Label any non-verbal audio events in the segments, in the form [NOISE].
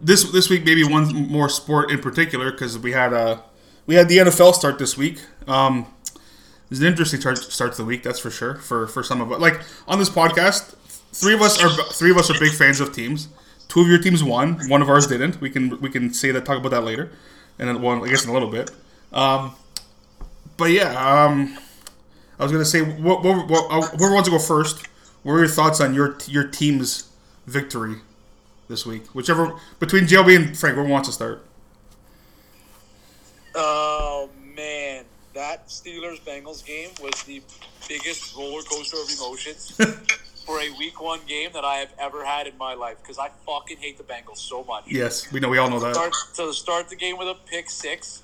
This this week maybe one more sport in particular because we had uh we had the NFL start this week. Um, it was an interesting start, start to the week, that's for sure. For for some of us, like on this podcast, three of us are three of us are big fans of teams. Two of your teams won. One of ours didn't. We can we can say that talk about that later, and then one I guess in a little bit. Um, but yeah, um, I was gonna say what what, what uh, whoever wants to go first. What were your thoughts on your your team's victory this week? Whichever between JLB and Frank, whoever wants to start. Oh man, that Steelers Bengals game was the biggest roller coaster of emotions [LAUGHS] for a Week One game that I have ever had in my life because I fucking hate the Bengals so much. Yes, we know we all know that. Start to start the game with a pick six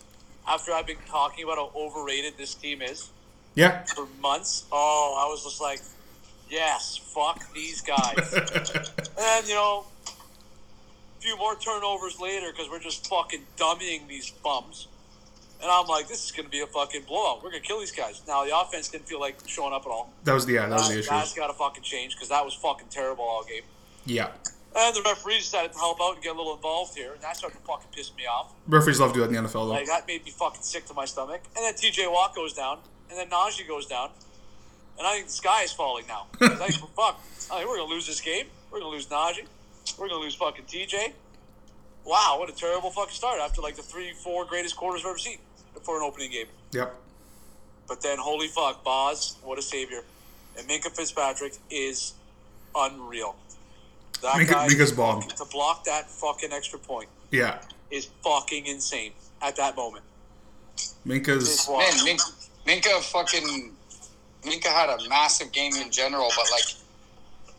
after I've been talking about how overrated this team is Yeah, for months. Oh, I was just like, yes, fuck these guys. [LAUGHS] and you know, few more turnovers later because we're just fucking dummying these bums. And I'm like, this is going to be a fucking blowout. We're going to kill these guys. Now, the offense didn't feel like showing up at all. that was the yeah that was the issue. That's got to fucking change because that was fucking terrible all game. Yeah, And the referees decided to help out and get a little involved here, and that started to fucking piss me off. referees love to do that in the NFL though. Like that made me fucking sick to my stomach. And then TJ Watt goes down, and then Najee goes down, and I think the sky is falling now. [LAUGHS] I think, fuck, I think we're gonna lose this game. We're gonna lose Najee. We're gonna lose fucking TJ. Wow, what a terrible fucking start after like the three, four greatest quarters I've ever seen for an opening game. Yep. But then, holy fuck, Boz, what a savior. And Minkah Fitzpatrick is unreal. That Minkah- guy Minkah's bomb. to block that fucking extra point Yeah. is fucking insane at that moment. Minkah's Man, Minkah, Minkah fucking Minkah had a massive game in general, but like,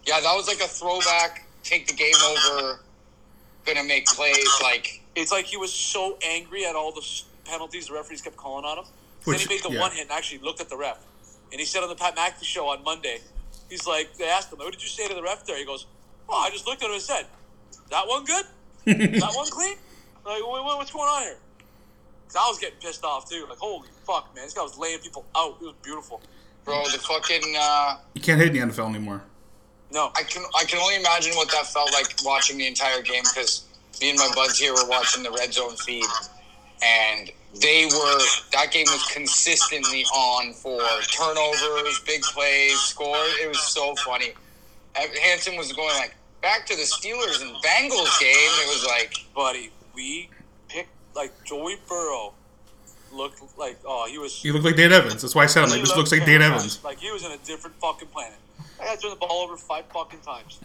yeah, that was like a throwback. Take the game over. Gonna make plays. Like, It's like he was so angry at all the penalties the referees kept calling on him. then he made the yeah. one hit and actually looked at the ref. And he said on the Pat McAfee show on Monday, he's like, they asked him, what did you say to the ref there? He goes, oh, I just looked at him and said, that one good? [LAUGHS] that one clean? Like, what, what- what's going on here?" Because I was getting pissed off too. Like, holy fuck, man. This guy was laying people out. It was beautiful. bro, the fucking. Uh, you can't hit in the NFL anymore. No. I can I can only imagine what that felt like watching the entire game because me and my buds here were watching the red zone feed, and they were that game was consistently on for turnovers, big plays, scores. It was so funny. Hanson was going like back to the Steelers and Bengals game. It was like Buddy, we picked, like, Joey Burrow looked like, oh, he was. He looked like Dane Evans. That's why I said him. Like this looks like Dane Evans. Like he was in a different fucking planet. I had to turn the ball over five fucking times.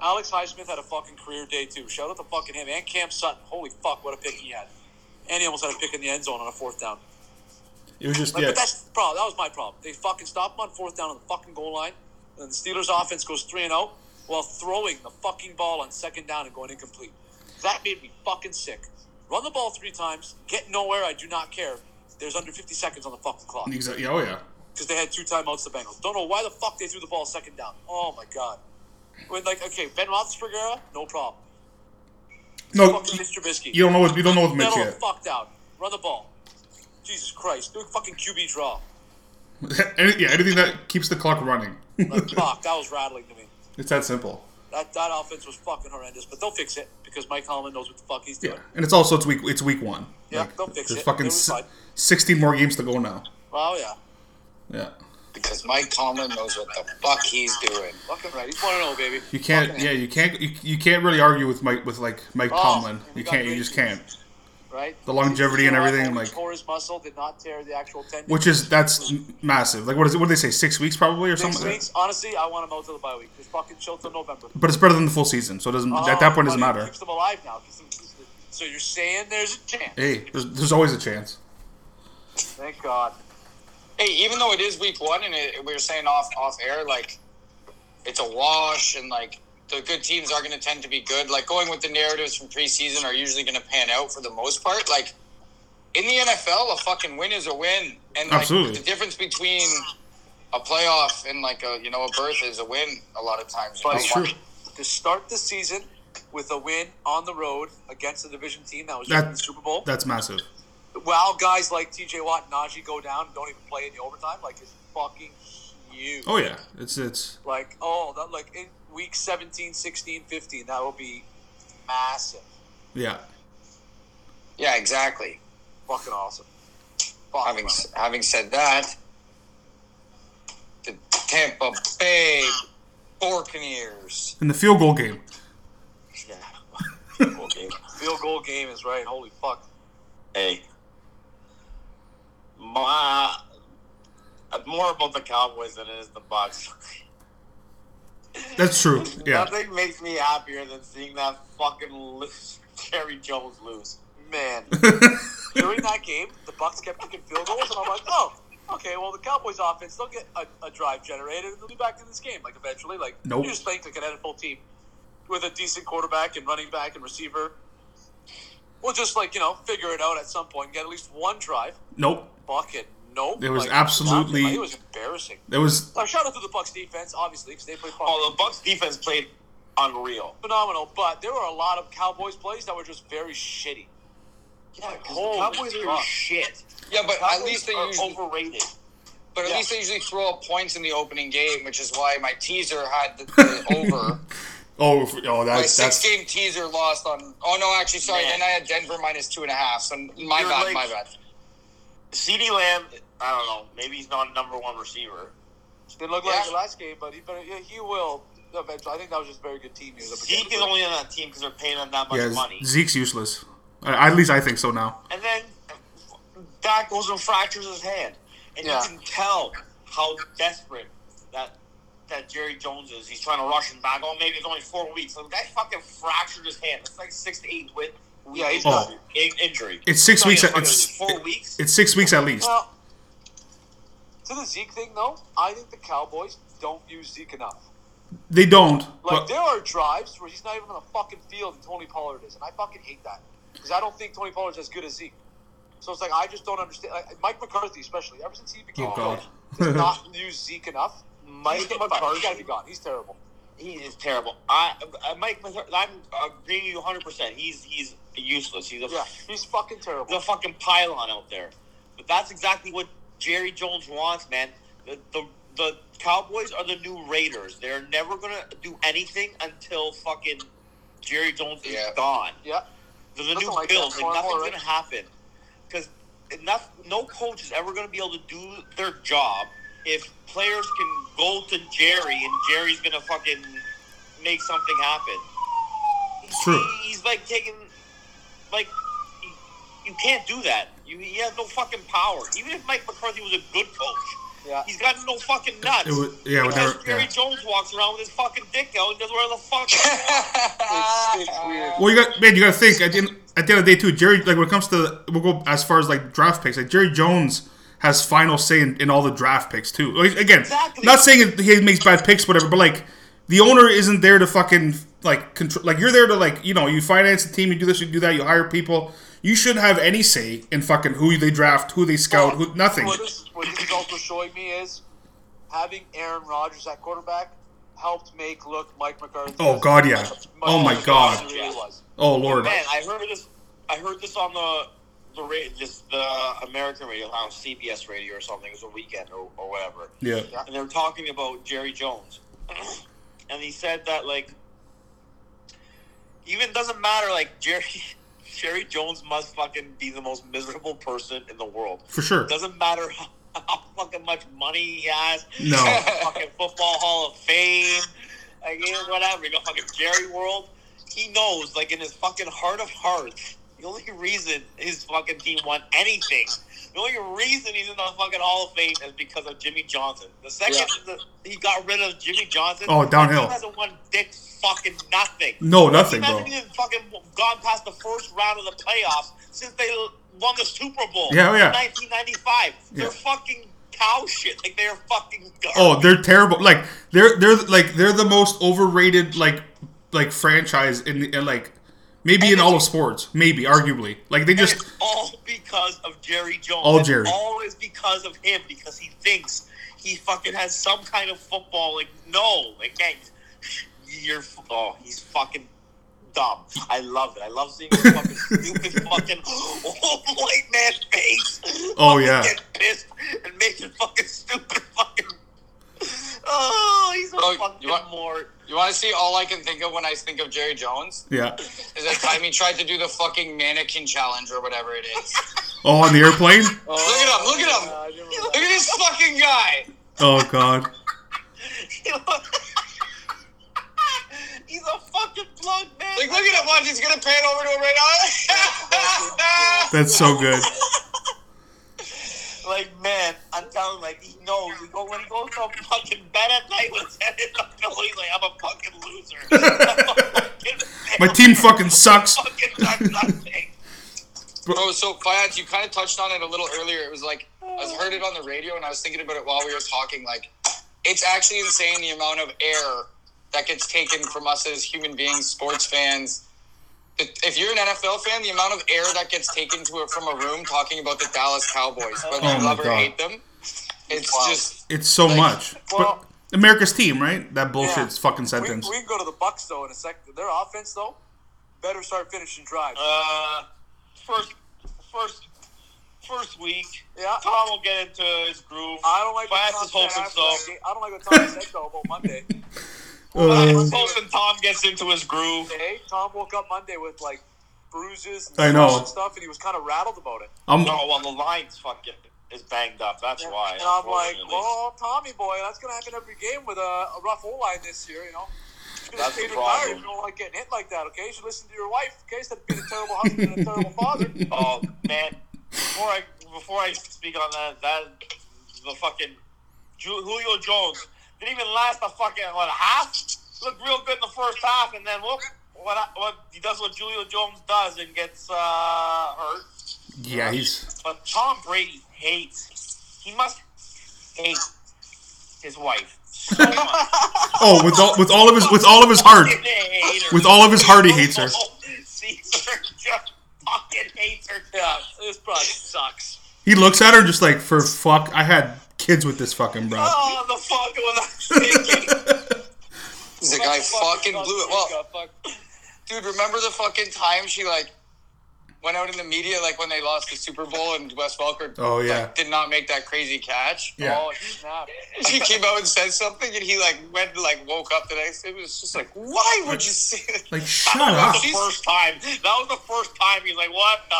Alex Highsmith had a fucking career day too. Shout out to fucking him and Cam Sutton. Holy fuck, what a pick he had. And he almost had a pick in the end zone on a fourth down. It was just But, yeah. but that's the problem. That was my problem. They fucking stopped him on fourth down on the fucking goal line. And the Steelers offense goes 3 and 0 while throwing the fucking ball on second down and going incomplete. That made me fucking sick. Run the ball three times, get nowhere, I do not care. There's under 50 seconds on the fucking clock Exactly. Oh yeah. Because they had two timeouts. The Bengals don't know why the fuck they threw the ball second down. Oh my god. When like okay, Ben Roethlisberger, no problem. No, fucking Mr. Trubisky. you don't know what you don't know with Mitch yet. fuck down. Run the ball. Jesus Christ, do a fucking QB draw. [LAUGHS] Any- yeah, anything that keeps the clock running. Like, fuck, [LAUGHS] that was rattling to me. it's that simple. That that offense was fucking horrendous, but they'll fix it because Mike Tomlin knows what the fuck he's doing. Yeah, and it's also it's week it's week one. Yeah, they'll fix there's it. There's fucking s- sixteen more games to go now. Oh yeah, Yeah, because Mike Tomlin knows what the fuck he's doing. fucking right. He's one to oh, know, baby. you can't. Fucking Yeah, you can't. You, you can't really argue with Mike with like Mike Oh, Tomlin. You can't. You just can't. right? The longevity and everything, like- tore his muscle, did not tear the actual tendon. Which is that's massive. Like what is it? What do they say? Six weeks probably or Six something. Like weeks. Honestly, I want him out till the bye week. Just fucking chill till November. But it's better than the full season, so it doesn't. at that oh, point, it doesn't Oh, matter. Keeps them alive now. So you're saying there's a chance? Hey, there's, there's always a chance. Thank God. Hey, even though it is week one, and it, we were saying off off air, like it's a wash, and like the good teams are going to tend to be good. Like going with the narratives from preseason are usually going to pan out for the most part. Like in the NFL, a fucking win is a win, and like Absolutely. the difference between a playoff and like a you know a berth is a win a lot of times. But? That's true. to start the season with a win on the road against a division team that was That- in the Super Bowl, That's massive. While guys like T.J. Watt and Najee go down, and don't even play in the overtime, like it's fucking huge. Oh yeah, it's it's Like oh, that like in week 17, 16, 15, that will be massive. yeah. Yeah, exactly. Fucking awesome. Fuck, Having man. having said that, the Tampa Bay Buccaneers. In the field goal game. Yeah. [LAUGHS] Football game. field goal game is right. Holy fuck. Hey. My more about the Cowboys than it is the Bucs. That's true. Yeah. Nothing makes me happier than seeing that fucking lose, Jerry Jones lose. Man, [LAUGHS] during that game, the Bucs kept kicking field goals, and I'm like, oh, okay. Well, the Cowboys' offense, they'll get a, a drive generated, and they'll be back in this game. Like eventually, like Nope. you just think like an NFL team with a decent quarterback and running back and receiver. We'll just like you know figure it out at some point and get at least one drive. nope. Bucket, nope. It was Like, absolutely- It was embarrassing. It was Like, shout out to the Bucs defense, obviously, because they played fucking Oh, the Bucs defense played unreal. phenomenal. But there were a lot of Cowboys plays that were just very shitty. Yeah, because the Cowboys are shit. Yeah, but at least they are usually overrated. But at Yeah. least they usually throw up points in the opening game, which is why my teaser had the, the [LAUGHS] over. Oh f- oh My that's six that's game teaser lost on. Oh no, actually, sorry. Man. Then I had Denver minus two and a half. So my You're bad, like- my bad. CeeDee Lamb, I don't know. Maybe he's not a number one receiver. Didn't look Yeah. like the last game, but he, but yeah, he will eventually. I think that was just a very good team. He was up Zeke is only on that team because they're paying him that much yeah. money. Zeke's useless. Uh, at least I think so now. And then Dak goes and fractures his hand, and Yeah. you can tell how desperate that that Jerry Jones is. He's trying to rush him back. Oh, maybe it's only four weeks. So the guy fucking fractured his hand. It's like six to eight with Yeah, he's Oh. injury. It's six weeks. it's It's four weeks. it's six weeks at least. Well, to the Zeke thing though, I think the Cowboys don't use Zeke enough. They don't. Like but- there are drives where he's not even on the fucking field and Tony Pollard is, and I fucking hate that because I don't think Tony Pollard's as good as Zeke. So it's like I just don't understand. Like, Mike McCarthy, especially ever since he became Oh, coach, does [LAUGHS] not use Zeke enough. Mike He's getting fired. McCarthy- got to be gone. He's terrible. He is terrible. I, I Mike, McCar- I'm agreeing with you 100. percent He's he's useless. He's a Yeah, he's fucking He's terrible. a fucking pylon out there. But that's exactly what Jerry Jones wants, man. The, the the Cowboys are the new Raiders. They're never gonna do anything until fucking Jerry Jones is Yeah. gone. Yeah, They're the Doesn't new like Bills. Like nothing's right? gonna happen because enough. No coach is ever gonna be able to do their job if players can go to Jerry and Jerry's gonna fucking make something happen. It's true. He- he's like taking, like, you, you can't do that. You, he has no fucking power. Even if Mike McCarthy was a good coach, yeah. he's got no fucking nuts. It would- yeah, it because never- Jerry yeah. Jones walks around with his fucking dick out and does whatever the fuck. [LAUGHS] It's, it's weird. Well, you got man. You got to think at the end, at the end of the day too. Jerry, like when it comes to we'll go as far as like draft picks. Like Jerry Jones has final say in, in all the draft picks too. Like, again, Exactly. not saying he makes bad picks, whatever. But like the owner isn't there to fucking like control. Like you're there to like you know you finance the team, you do this, you do that, you hire people. You shouldn't have any say in fucking who they draft, who they scout, who nothing. What this, what this is also showing me is having Aaron Rodgers at quarterback helped make look Mike McCarthy. Oh, God, yeah. much Oh, my God. really. Oh lord, Man, I heard this. I heard this on the the ra- this the American radio, on CBS radio or something. It was a weekend or, or whatever. yeah. and they were talking about Jerry Jones, [CLEARS THROAT] and he said that like even doesn't matter like Jerry [LAUGHS] Jerry Jones must fucking be the most miserable person in the world. for sure. Doesn't matter how, [LAUGHS] how fucking much money he has. No. [LAUGHS] fucking football Hall of Fame, like whatever. You know, fucking Jerry World. He knows, like in his fucking heart of hearts, The only reason his fucking team won anything, the only reason he's in the fucking Hall of Fame is because of Jimmy Johnson. The second the, he got rid of Jimmy Johnson, Oh, downhill. team hasn't won dick fucking nothing. No, nothing, team bro. hasn't even fucking gone past the first round of the playoffs since they won the Super Bowl. Yeah, oh, yeah. in 1995. They're Yeah. fucking cow shit. Like they're fucking. Garbage. Oh, they're terrible. Like they're they're like they're the most overrated like like franchise in, the in like maybe in all of sports. Maybe arguably. Like they just it's all because of Jerry Jones. All It's Jerry. always because of him because he thinks he fucking has some kind of football. Like no, like man, you're oh he's fucking dumb. I love it. I love seeing his fucking [LAUGHS] stupid fucking old white man face. Oh, yeah. get pissed and making fucking stupid fucking. [LAUGHS] Oh, he's a Bro, you want- mort. You want to see all I can think of when I think of Jerry Jones? yeah. Is that time he tried to do the fucking mannequin challenge or whatever it is. [LAUGHS] Oh, on the airplane. oh, Look at him! Look at him! I didn't Look at this fucking guy! Oh God. [LAUGHS] He's a fucking plug, man. Like, look at him! Watch, he's gonna pan over to him right now. That's so good. Like, man, I'm telling you, like, he knows. He go, when he goes to a fucking bed at night with his head in the pillow, he's like, I'm a fucking loser. A [LAUGHS] fucking [LAUGHS] My team fucking sucks. [LAUGHS] fucking done nothing. Bro, so Fiat, you kind of touched on it a little earlier. It was like I was heard it on the radio, and I was thinking about it while we were talking. Like, it's actually insane the amount of air that gets taken from us as human beings, sports fans. If if you're an NFL fan, the amount of air that gets taken to it from a room talking about the Dallas Cowboys, whether Oh you my love or hate them, it's Wow. just It's so Like, much. well- but America's team, right? That bullshit's fucking sentence. we can go to the Bucs though in a second. Their offense though better start finishing drives. Uh, first, first, first week, yeah. Tom will get into his groove. I don't like what Fast Tom said himself. I don't like what Tom said though about Monday. [LAUGHS] Uh, Hoping Tom gets into his groove. Hey, Tom woke up Monday with like bruises and I know. and stuff, and he was kind of rattled about it. I'm, No, well, the line's fucking is banged up. That's why. And I'm like, unfortunately. well, Tommy boy, that's gonna happen every game with a, a rough O line this year, you know. You're That's the problem. you don't like getting hit like that, okay? You should listen to your wife, okay? Instead of being a terrible husband and a terrible father. [LAUGHS] Oh man, before I before I speak on that, that the fucking Ju- Julio Jones didn't even last a fucking what a half. Looked real good in the first half, and then whoop, what what he does what Julio Jones does and gets uh, hurt. yeah, he's But Tom Brady hates. He must hate his wife so [LAUGHS] oh with all with all of his with all of his heart. Fucking hate her. With all of his heart, he hates her. [LAUGHS] Caesar just fucking hates her. Yeah, this probably sucks. He looks at her just like for fuck. I had kids with this fucking bro. Oh, the fuck was I thinking? [LAUGHS] the guy fucking blew it. Well, dude, remember the fucking time she like went out in the media like when they lost the Super Bowl and Wes Welker Oh, yeah. like, did not make that crazy catch? Yeah. Oh, snap. [LAUGHS] She came out and said something, and he like went like woke up the next. day. It was just like, why would you say that? Like shut That up. was the first time. That was the first time he's like, "What the?"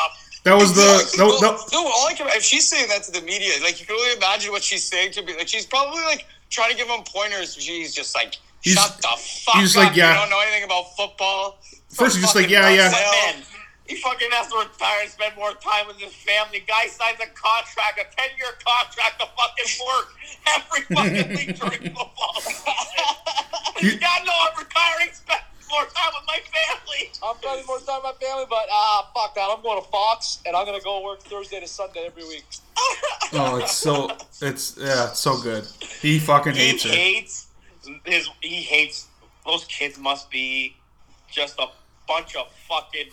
That was the Exactly. no, no, no, no, all I can if she's saying that to the media, like you can only imagine what she's saying to me. Like she's probably like trying to give him pointers. She's just like, He's- shut the fuck he's up. like, yeah. You don't know anything about football. First he's just like, yeah, yeah. Man, he fucking has to retire and spend more time with his family. Guy signs a contract, a ten-year contract to fucking work every fucking week during football [LAUGHS] season. yeah, no, I'm retiring. Spend more time with my family. I'm spending more time with my family, but ah, fuck that. I'm going to Fox, and I'm gonna go work Thursday to Sunday every week. [LAUGHS] Oh, it's so it's yeah, it's so good. He fucking He hates her. hates his. He hates those kids. Must be just a bunch of fucking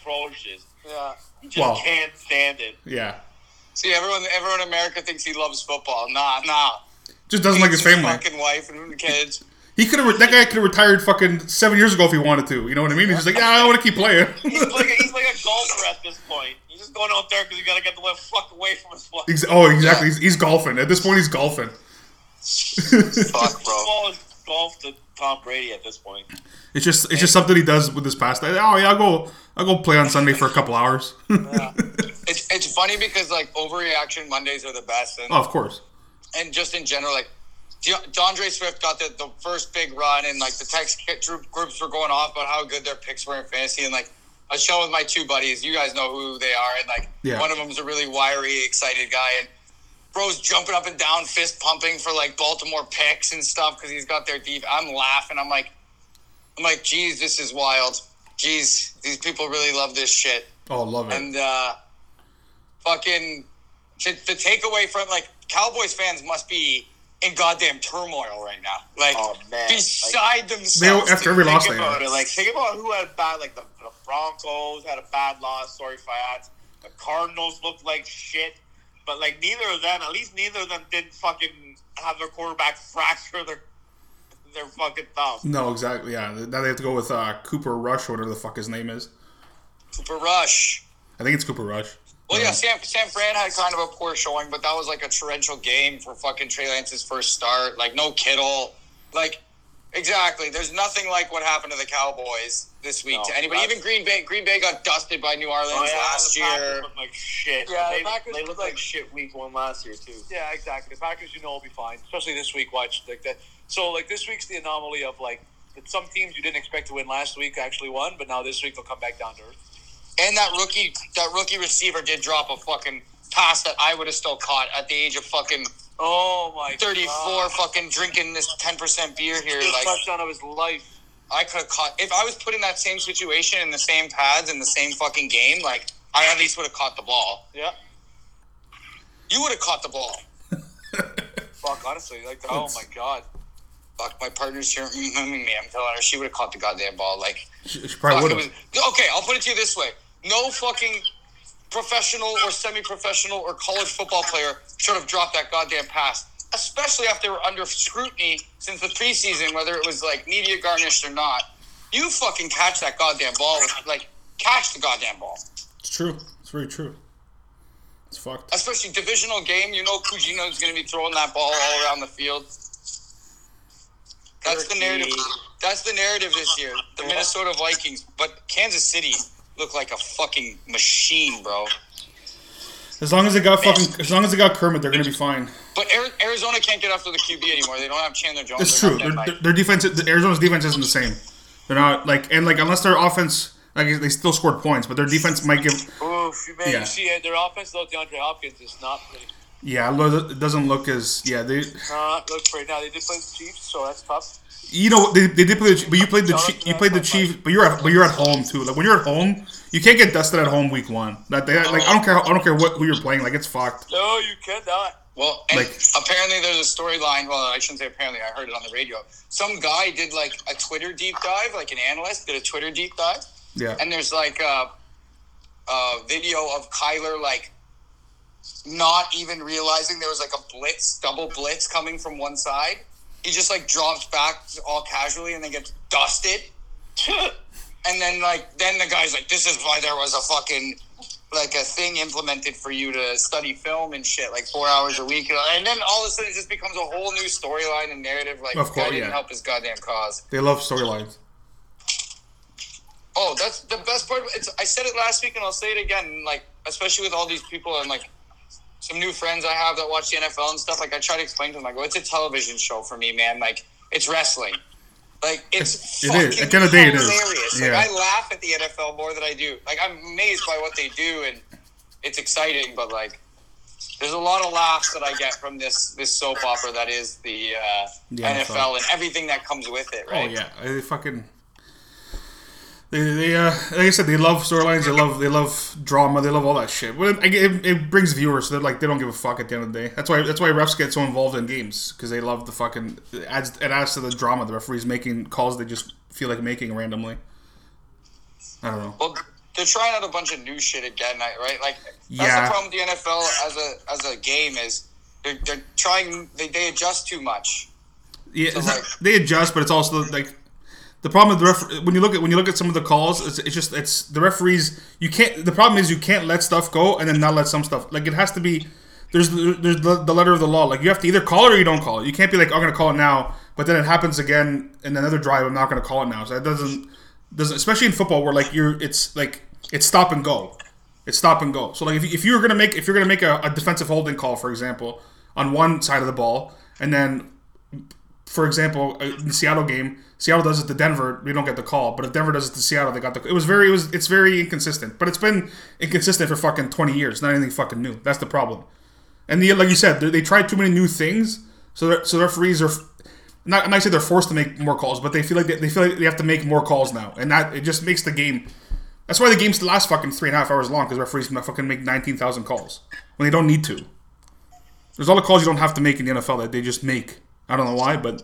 atrocious. Yeah. He just Well- can't stand it. Yeah, See, everyone, everyone in America thinks he loves football. Nah, nah. just doesn't like his Hates family. fucking wife and kids. He could have that guy could have retired fucking seven years ago if he wanted to. You know what I mean? He's just like, yeah, I want to keep playing. [LAUGHS] He's like a, he's like a [LAUGHS] golfer at this point. He's just going out there because he got to get the left fuck away from his wife. Ex- oh, exactly. He's, he's golfing at this point. He's golfing. [LAUGHS] Fuck, bro. Is golf to Tom Brady at this point. It's just it's just something he does with his past. Oh yeah, I'll go I'll go play on Sunday for a couple hours. oh, It's it's funny because like overreaction Mondays are the best, and oh, of course. and just in general, like De- DeAndre Swift got the, the first big run, and like the text groups were going off about how good their picks were in fantasy, and like I was chilling with my two buddies. You guys know who they are, and like Yeah. one of them's a really wiry, excited guy, and bro's jumping up and down, fist pumping for like Baltimore picks and stuff because he's got their deep. I'm laughing. I'm like, I'm like, geez, this is wild. Geez, these people really love this shit. Oh, love it. And uh, fucking to, the takeaway from like Cowboys fans must be in goddamn turmoil right now. Like Oh, man. beside themselves. after dude. every loss they about it. Like, think about who had a bad. Like the, the Broncos had a bad loss. Sorry, Fiat. The Cardinals looked like shit. But like, neither of them. At least neither of them didn't fucking have their quarterback [LAUGHS] fracture their their fucking thumb. no, exactly. Yeah. Now they have to go with uh, Cooper Rush, or whatever the fuck his name is. Cooper Rush. I think it's Cooper Rush. Well, yeah, Sam San Fran had kind of a poor showing, but that was like a torrential game for fucking Trey Lance's first start. Like no Kittle, like exactly. There's nothing like what happened to the Cowboys this week No, to anybody. Even Green Bay, Green Bay got dusted by New Orleans Oh, yeah, last the year. like shit. Yeah, the they, Packers they looked like like- shit week one last year too. Yeah, exactly. The Packers, you know, will be fine, especially this week. Watch like that. So, like this week's the anomaly of like that some teams you didn't expect to win last week actually won, but now this week they'll come back down to earth. And that rookie, that rookie receiver did drop a fucking pass that I would have still caught at the age of fucking Oh my 34, God. fucking drinking this 10% beer here. First Like touchdown of his life. I could have caught if I was put in that same situation in the same pads in the same fucking game. Like I at least would have caught the ball. Yeah. You would have caught the ball. [LAUGHS] Fuck, honestly, like oh my god. Fuck, my partner's here. mm me. I'm telling her she would have caught the goddamn ball. Like, She, she probably would have. okay, I'll put it to you this way: no fucking professional or semi-professional or college football player should have dropped that goddamn pass, especially after they were under scrutiny since the preseason, whether it was like media garnished or not. You fucking catch that goddamn ball, with, like catch the goddamn ball. It's true. It's very true. It's fucked. especially divisional game. You know, Kujino is going to be throwing that ball all around the field. That's the narrative. That's the narrative this year. The Minnesota Vikings, but Kansas City look like a fucking machine, bro. As long as they got fucking, as long as they got Kermit, they're gonna be fine. But Arizona can't get after the QB anymore. They don't have Chandler Jones. It's true. Their, their, their defense, the Arizona's defense isn't the same. They're not like and like unless their offense, like they still scored points, but their defense might give. Oof, man, Yeah. you see their offense though. DeAndre Hopkins is not pretty. Yeah, lo- it doesn't look as yeah. They, Not look pretty. Now they did play the Chiefs, so that's tough. you know, they, they did play, the, Chi- but you played the Chief, you played the front Chiefs, but you're at but you're at home too. Like when you're at home, you can't get dusted at home week one. That they, like I don't care I don't care what who you're playing. Like it's fucked. No, you cannot. Well, and Like- apparently there's a storyline. Well, I shouldn't say apparently. I heard it on the radio. Some guy did like a Twitter deep dive, like an analyst did a Twitter deep dive, Yeah, and there's like a, a video of Kyler like not even realizing there was like a blitz, double blitz coming from one side. He just like drops back all casually and then gets dusted. [LAUGHS] and then like then the guy's like, "This is why there was a fucking like a thing implemented for you to study film and shit, like four hours a week." And then all of a sudden it just becomes a whole new storyline and narrative. Like, Of course, guy didn't yeah. help his goddamn cause. they love storylines. Oh, that's the best part. It's I said it last week and I'll say it again. Like especially with all these people and like some new friends I have that watch the NFL and stuff. Like I try to explain to them. I go, it's a television show for me, man. Like it's wrestling. Like it's It is. fucking At the end of the day, it is. hilarious. Yeah. Like I laugh at the NFL more than I do. Like I'm amazed by what they do and it's exciting. But like, there's a lot of laughs that I get from this this soap opera that is the, uh, The NFL. NFL. and everything that comes with it. Right? Oh yeah, they fucking. They, they uh, like I said, they love storylines. They love they love drama. They love all that shit. But it, it, it brings viewers. So they're like they don't give a fuck at the end of the day. That's why that's why refs get so involved in games because they love the fucking it adds it adds to the drama. The referees making calls they just feel like making randomly. I don't know. Well, they're trying out a bunch of new shit again, right? Like that's Yeah. the problem with the NFL as a as a game is they're, they're trying they, they adjust too much. Yeah, So, like- they adjust, but it's also like the problem with the ref. When you look at when you look at some of the calls, it's, it's just it's the referees. You can't. The problem is you can't let stuff go and then not let some stuff. Like it has to be. There's there's the, the letter of the law. Like you have to either call it or you don't call it. You can't be like I'm gonna call it now, but then it happens again in another drive. I'm not gonna call it now. So that doesn't doesn't especially in football where like you're it's like it's stop and go. It's stop and go. So like if, if you're gonna make if you're gonna make a, a defensive holding call, for example, on one side of the ball, and then for example, in the Seattle game, Seattle does it to Denver, we don't get the call. But if Denver does it to Seattle, they got the. It was very, it was, it's very inconsistent. But it's been inconsistent for fucking twenty years. Not anything fucking new. That's the problem. And the, like you said, they, they tried too many new things, so so the referees are. Not, I'm not saying they're forced to make more calls, but they feel like they, they feel like they have to make more calls now, and that it just makes the game. That's why the games last fucking three and a half hours long because referees fucking make nineteen thousand calls when they don't need to. There's all the calls you don't have to make in the NFL that they just make. I don't know why, but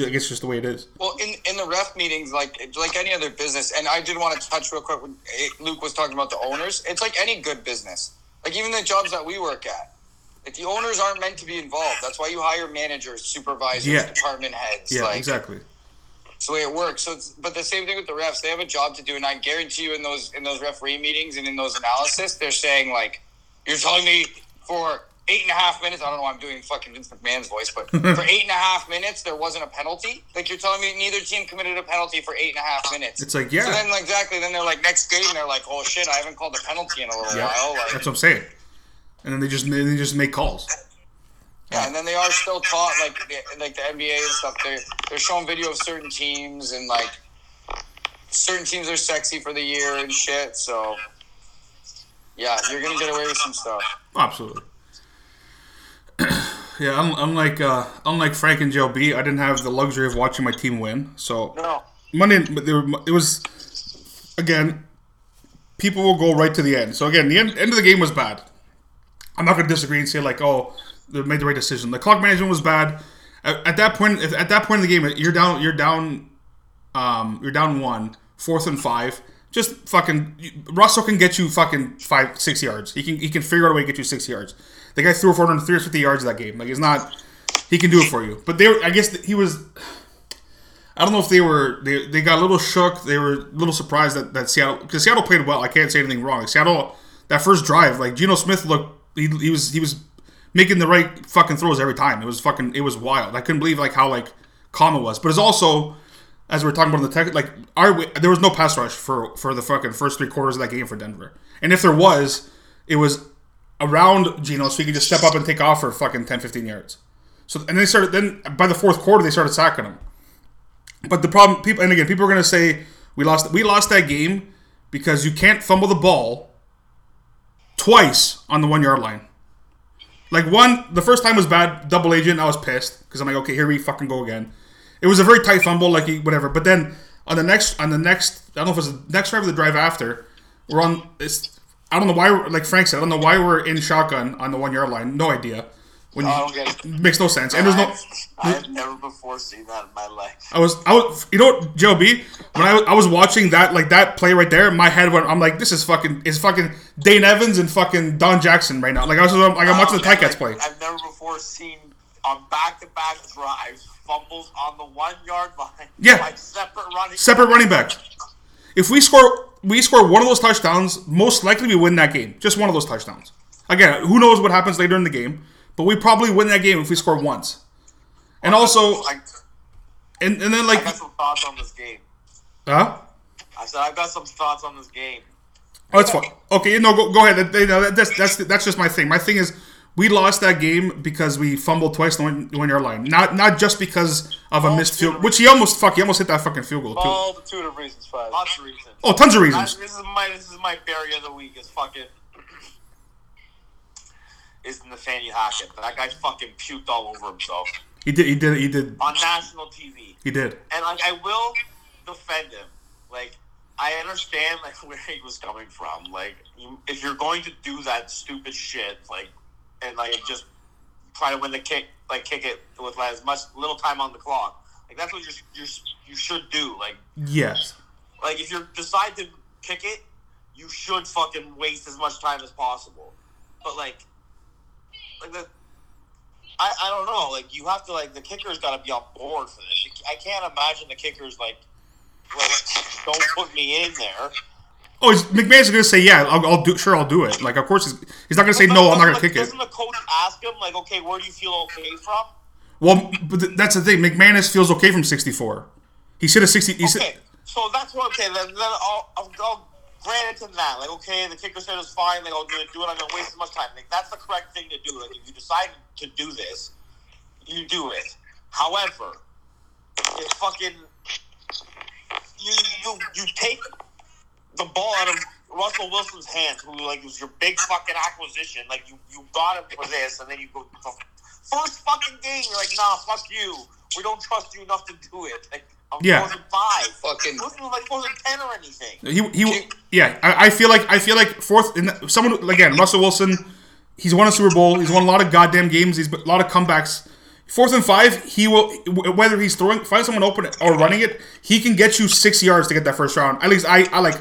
I guess just the way it is. Well, in, in the ref meetings, like like any other business, and I did want to touch real quick when eh, Luke was talking about the owners. It's like any good business, like even the jobs that we work at. Like the owners aren't meant to be involved. That's why you hire managers, supervisors, Yeah. department heads. Yeah, like, exactly. It's the way it works. So, it's, but the same thing with the refs. They have a job to do, and I guarantee you, in those in those referee meetings and in those analysis, they're saying like, "You're telling me for eight and a half minutes. I don't know. why I'm doing fucking Vince McMahon's voice, but [LAUGHS] for eight and a half minutes, there wasn't a penalty. Like you're telling me neither team committed a penalty for eight and a half minutes. It's like, yeah. So then, like, exactly. Then they're like, next game, they're like, "Oh shit, I haven't called a penalty in a little Yeah, while." Like, that's what I'm saying. And then they just they just make calls. Yeah, and then they are still taught like the- like the NBA and stuff. They're they're showing video of certain teams and like certain teams are sexy for the year and shit. So yeah, you're gonna get away with some stuff. Absolutely. [CLEARS THROAT] yeah, un- unlike uh, unlike Frank and Joe B, I didn't have the luxury of watching my team win. So No. Monday, but there were, it was again. People will go right to the end. So again, the end, end of the game was bad. I'm not going to disagree and say like, oh, they made the right decision. The clock management was bad. At, at that point, if, at that point in the game, you're down, you're down, um, you're down one, fourth and five. Just fucking Russell can get you fucking five, six yards. He can he can figure out a way to get you six yards. The guy threw for 350 yards that game. Like it's not, he can do it for you. But they, were, I guess he was. I don't know if they were they, they got a little shook. They were a little surprised that, that Seattle because Seattle played well. I can't say anything wrong. Like Seattle that first drive, like Geno Smith looked he, he was he was making the right fucking throws every time. It was fucking it was wild. I couldn't believe like how like calm it was. But it's also as we are talking about in the tech like there was no pass rush for for the fucking first three quarters of that game for Denver. And if there was, it was around Geno so he could just step up and take off for fucking 10, 15 yards. So and they started then by the fourth quarter they started sacking him. But the problem, people, and again, people are to say we lost. We lost that game because you can't fumble the ball twice on the one yard line. Like one, the first time was bad, double agent. I was pissed because I'm like, okay, here we fucking go again. It was a very tight fumble, like he- whatever. But then on the next, on the next, I don't know if it was the next drive or the drive after, we're on. It's I don't know why. Like Frank said, I don't know why we're in shotgun on the one yard line. No idea. When you, I don't get it. makes no sense. And there's no. I've, I've never before seen that in my life. I was, I was, you know, Joe B. When I, I was watching that, like that play right there, my head went. I'm like, this is fucking, is fucking Dane Evans and fucking Don Jackson right now. Like I was, like I'm watching oh, the Ticats play. I've never before seen on back-to-back drives fumbles on the one-yard line. Yeah. by separate running. Separate running back. If we score, we score one of those touchdowns. Most likely, we win that game. Just one of those touchdowns. Again, who knows what happens later in the game? But we probably win that game if we score once. And also, I, and, and then like. I got some thoughts on this game. huh? I said I've got some thoughts on this game. Oh, that's fine. Okay, no, go, go ahead. That- that- That's that's that's just my thing. My thing is we lost that game because we fumbled twice on the one yard line. Not not just because of a missed field, which he almost fuck he almost hit that fucking field goal too. Multitude of reasons, five. Lots of reasons. Oh, tons of I- reasons. this is my this is my berry of the week. Is fucking is Nathaniel Hackett. That guy fucking puked all over himself He did he did he did on national TV. he did. and like I will defend him. Like I understand like [LAUGHS] where he was coming from. Like you, if you're going to do that stupid shit, like and like just try to win the kick, like kick it with like, as much little time on the clock. Like that's what you you you should do. Like Yes. like if you decide to kick it, you should fucking waste as much time as possible. But like, like the, I I don't know. Like you have to like the kicker's got to be on board for this. I can't imagine the kicker's like like don't put me in there. Oh, he's, McManus gonna say yeah. I'll, I'll do sure. I'll do it. Like of course he's, he's not gonna say no. I'm not gonna kick it. Doesn't the coach ask him like, okay, where do you feel okay from? Well, but th- that's the thing. McManus feels okay from 64. He said a 60. He said Okay, so that's what. Okay, then, then I'll, I'll, I'll grant him that. Like, okay, the kicker said it's fine. Like, I'll do it. Do it. I'm gonna waste as much time. Like, that's the correct thing to do. Like, if you decide to do this, you do it. However, it fucking you you you take the ball out of Russell Wilson's hands, who like was your big fucking acquisition. Like you you got him for this, and then you go first fucking game. You're like, nah, fuck you. We don't trust you enough to do it. Like, I'm Yeah. fourth and five. Fucking- It wasn't like fourth and ten or anything. He, he yeah. I, I feel like I feel like fourth. In the, someone again, Russell Wilson. He's won a Super Bowl. He's won a lot of goddamn games. He's a lot of comebacks. Fourth and five, he will whether he's throwing, find someone open or running it, he can get you six yards to get that first round. At least I, I like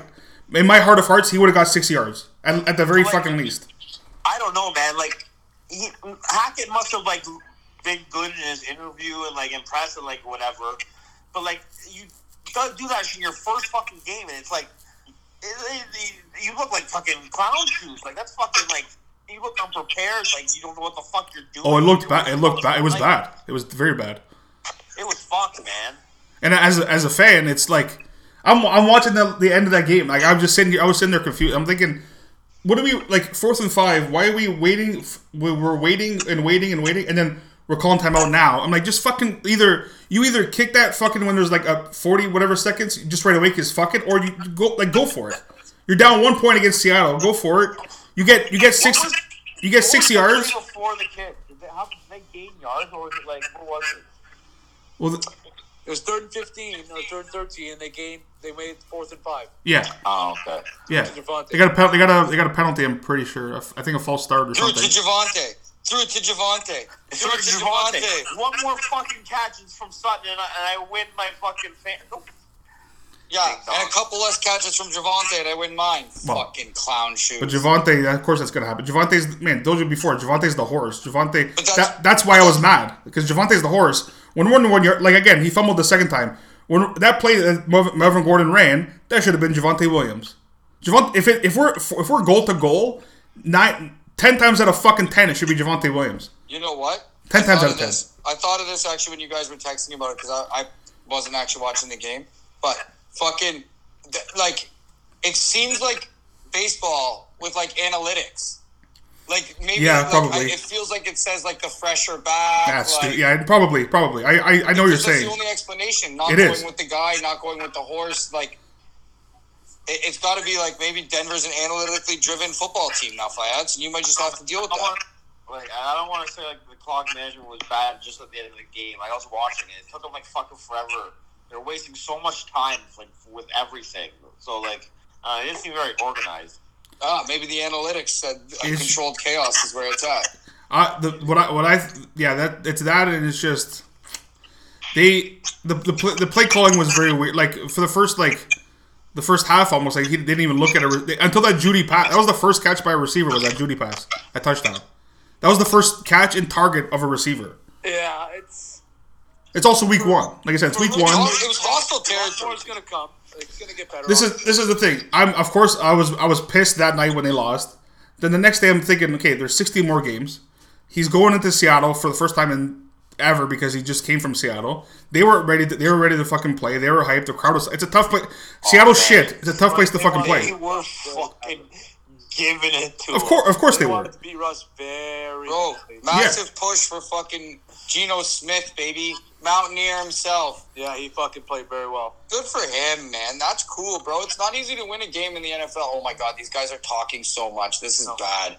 in my heart of hearts, he would have got six yards at, at the very Like- fucking least. I don't know, man. Like he, Hackett must have like been good in his interview and like impressed and like whatever. But like you don't do that in your first fucking game, and it's like it, it, you look like fucking clown shoes. Like that's fucking like you look unprepared. Like you don't know what the fuck you're doing. Oh, it looked bad. It looked bad. It was like, bad. It was very bad. It was fucked, man. And as a, as a fan, it's like I'm I'm watching the, the end of that game. Like I'm just sitting here, I was sitting there confused. I'm thinking, what are we like fourth and five? Why are we waiting? we- We're waiting and waiting and waiting, and then we're calling timeout now. I'm like, just fucking either you either kick that fucking when there's like a 40 whatever seconds, just right away, cause fuck it, or you go like go for it. You're down one point against Seattle. Go for it. You get you get six you get six yards. Before the kick, did they, how did they gain yards, or was it like what was it? Well, th- It was third and fifteen or third and thirteen, and they gained. They made fourth and five. yeah, Oh, okay. yeah. They got a pen- they got a they got a penalty. I'm pretty sure. I think a false start or Threw it to something. Javonte. Threw it to Javonte. Threw it to Javonte. One more fucking catch is from Sutton, and I, and I win my fucking fan. Yeah, and a couple less catches from Javonte, and I win mine. Well, Fucking clown shoes. But Javonte, of course, that's gonna happen. Javonte's man. Told you before. Javonte's the horse. Javonte. That's- That, that's why I was mad because Javonte's the horse. When one one yard, like again, he fumbled the second time. When that play that Melvin Gordon ran, that should have been Javonte Williams. Javonte, if it, if we're if we're goal to goal, nine ten times out of fucking ten, it should be Javonte Williams. You know what? 10 I times out of 10. This. I thought of this actually when you guys were texting me about it because I, I wasn't actually watching the game. But fucking, like, it seems like baseball with like analytics. Like maybe, Yeah, like, probably. I, it feels like it says like the fresher back. That's like, stupid. Yeah, probably, probably. I I, I know you're That's saying. the only explanation. Not It going is. with the guy, not going with the horse. Like, it, it's got to be like maybe Denver's an analytically driven football team now, Fayad. So you might just have to deal with I that. want, like, I don't want to say like the clock management was bad just at the end of the game. Like I was watching it, it took them like fucking forever. They're wasting so much time like with everything. So like, uh, it didn't seem very organized. Ah, maybe the analytics said uh, Is- controlled chaos is where it's at. I the what I what I yeah that it's that and it's just they the the play, the play calling was very weird. Like for the first like the first half almost like he didn't even look at it until that Jeudy pass. That was the first catch by a receiver was that Jeudy pass, a touchdown. That was the first catch and target of a receiver. Yeah, it's It's also week one. Like I said, it's week one. it was hostile more territory. is gonna come. It's gonna get better. This is this is the thing. I'm of course I was I was pissed that night when they lost. Then the next day I'm thinking, okay, there's 60 more games. He's going into Seattle for the first time in ever because he just came from Seattle. They were ready. To, they were ready to fucking play. They were hyped. The crowd was. It's a tough place. Seattle's oh, shit. It's a tough place to fucking play. They play. were fucking giving it to Of course, of course they They were. to beat Russ very Bro, badly. massive push for fucking Geno Smith, baby. Mountaineer himself. Yeah, he fucking played very well. Good for him, man. That's cool, bro. It's not easy to win a game in the NFL. Oh my god, these guys are talking so much. This is bad.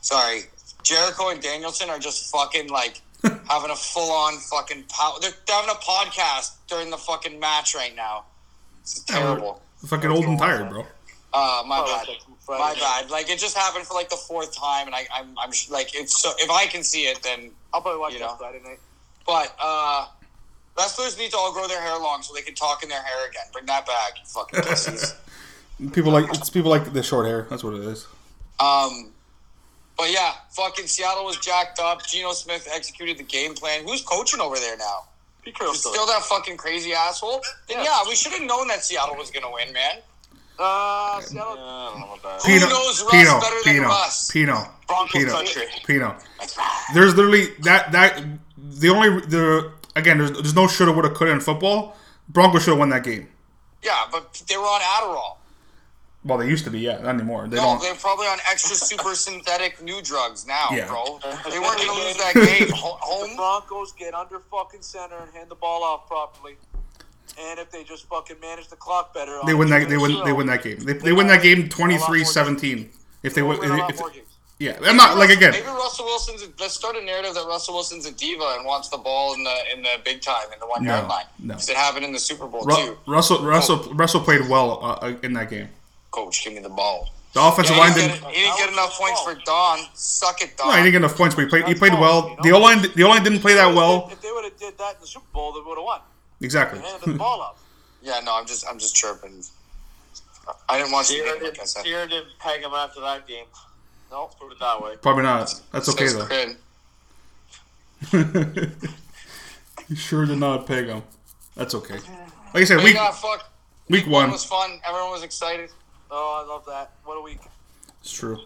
Sorry. Jericho and Danielson are just fucking like [LAUGHS] having a full on fucking pow- they're, they're having a podcast during the fucking match right now. It's terrible. Fucking old and tired, bro. Uh, my Oh, bad. My bad. Like it just happened for like the fourth time, and I, I'm, I'm sh- like, it's so. If I can see it, then. I'll probably watch You that know. Friday night. But uh, wrestlers need to all grow their hair long so they can talk in their hair again. Bring that back, you fucking pussies. People like it's people like the short hair. That's what it is. Um, but yeah, fucking Seattle was jacked up. Geno Smith executed the game plan. Who's coaching over there now? Pete Still still. that fucking crazy asshole? Then Yeah. yeah, we should have known that Seattle was gonna win, man. Uh, Yeah, Seattle. I don't know about that. Who knows Russ Pino, better than Pino, Russ? Pino, Broncos Pino, country. Pino. There's literally that that the only the again there's there's no shoulda woulda coulda in football. Broncos should have won that game. Yeah, but they were on Adderall. Well, they used to be, yeah, not anymore. They No, don't. they're probably on extra super synthetic new drugs now, Yeah. bro. They weren't gonna lose that game. [LAUGHS] Ho- The Home. Broncos get under fucking center and hand the ball off properly. And if they just fucking manage the clock better, They on win that. They win. drill, They win that game. They, they win that game 23-17. If they they'll win, win a if, more games. Yeah, I'm not like again. Maybe Russell Wilson's. Let's start a narrative that Russell Wilson's a diva and wants the ball in the in the big time in the one yard No, line. no. Because it happened in the Super Bowl Ru- too. Russell Russell Russell played well uh, uh, in that game. Coach, give me the ball. The offensive Yeah, line didn't. didn't, he didn't get enough points for Don. Suck it, Don. No, he didn't get enough points, but he played. He played well. you know? The O line. The O line didn't play that well. If they would have did that in the Super Bowl, they would have won. Exactly. They the ball up. [LAUGHS] Yeah, no, I'm just I'm just chirping. I didn't watch the Sierra game, like I said. Sierra didn't peg him after that game. No, put it that way. Probably not. That's okay Says though. He [LAUGHS] sure did not peg him. That's okay. Like I said, week yeah, fuck. week One was fun. Everyone was excited. Oh, I love that. What a week. It's true.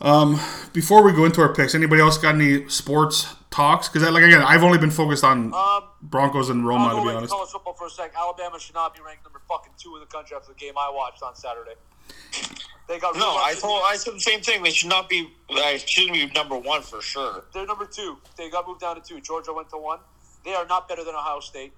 Um, before we go into our picks, anybody else got any sports talks? Because like again, I've only been focused on Um, Broncos and Roma I'll to be honest. college football for a sec. Alabama should not be ranked number fucking two in the country after the game I watched on Saturday. They got No, I told I said the same thing. They should not be. They shouldn't be number one for sure. They're number two. They got moved down to two. Georgia went to one. They are not better than Ohio State.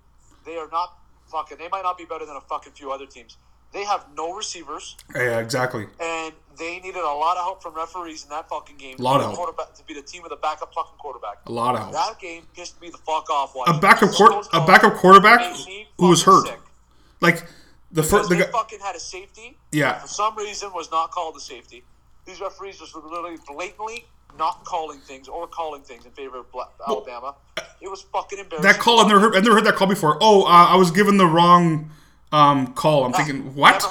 They are not fucking. They might not be better than a fucking few other teams. They have no receivers, Yeah, exactly. and they needed a lot of help from referees in that fucking game. A lot of to be help. quarterback- to be the team with a backup fucking quarterback. A lot of help. That game pissed me the fuck off. A backup Some court, of those a backup quarterback who was hurt. sick. Like the first, the they guy, fucking had a safety. yeah, For some reason, was not called a safety. These referees just were literally blatantly not calling things or calling things in favor of Bla- Alabama. It was fucking embarrassing. that call. I've never heard. I've never heard that call before. Oh, uh, I was given the wrong um, call. I'm thinking what? As